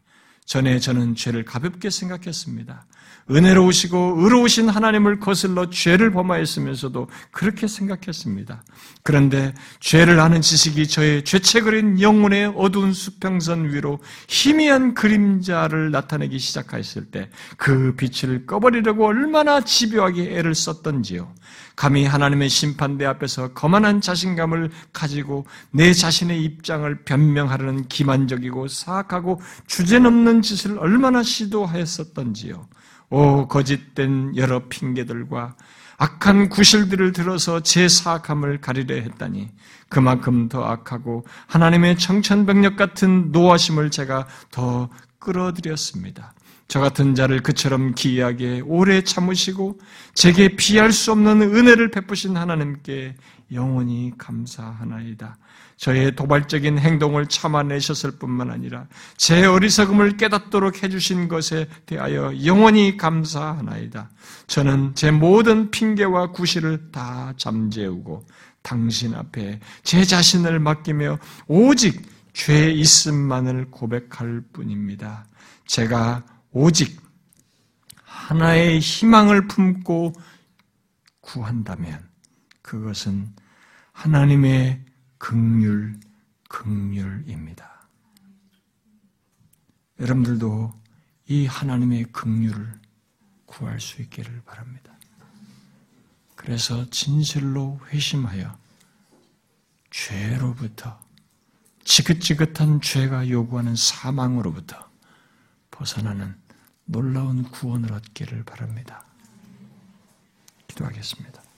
전에 저는 죄를 가볍게 생각했습니다. 은혜로우시고 의로우신 하나님을 거슬러 죄를 범하였으면서도 그렇게 생각했습니다. 그런데 죄를 아는 지식이 저의 죄책그린 영혼의 어두운 수평선 위로 희미한 그림자를 나타내기 시작하였을 때 그 빛을 꺼버리려고 얼마나 집요하게 애를 썼던지요. 감히 하나님의 심판대 앞에서 거만한 자신감을 가지고 내 자신의 입장을 변명하려는 기만적이고 사악하고 주제넘는 짓을 얼마나 시도하였었던지요. 오 거짓된 여러 핑계들과 악한 구실들을 들어서 제 사악함을 가리려 했다니 그만큼 더 악하고 하나님의 청천벽력 같은 노하심을 제가 더 끌어들였습니다. 저 같은 자를 그처럼 기이하게 오래 참으시고 제게 피할 수 없는 은혜를 베푸신 하나님께 영원히 감사하나이다. 저의 도발적인 행동을 참아내셨을 뿐만 아니라 제 어리석음을 깨닫도록 해주신 것에 대하여 영원히 감사하나이다. 저는 제 모든 핑계와 구실을 다 잠재우고 당신 앞에 제 자신을 맡기며 오직 죄 있음만을 고백할 뿐입니다. 제가 오직 하나의 희망을 품고 구한다면 그것은 하나님의 극률, 극률입니다. 여러분들도 이 하나님의 극률을 구할 수 있기를 바랍니다. 그래서 진실로 회심하여 죄로부터 지긋지긋한 죄가 요구하는 사망으로부터 벗어나는 놀라운 구원을 얻기를 바랍니다. 기도하겠습니다.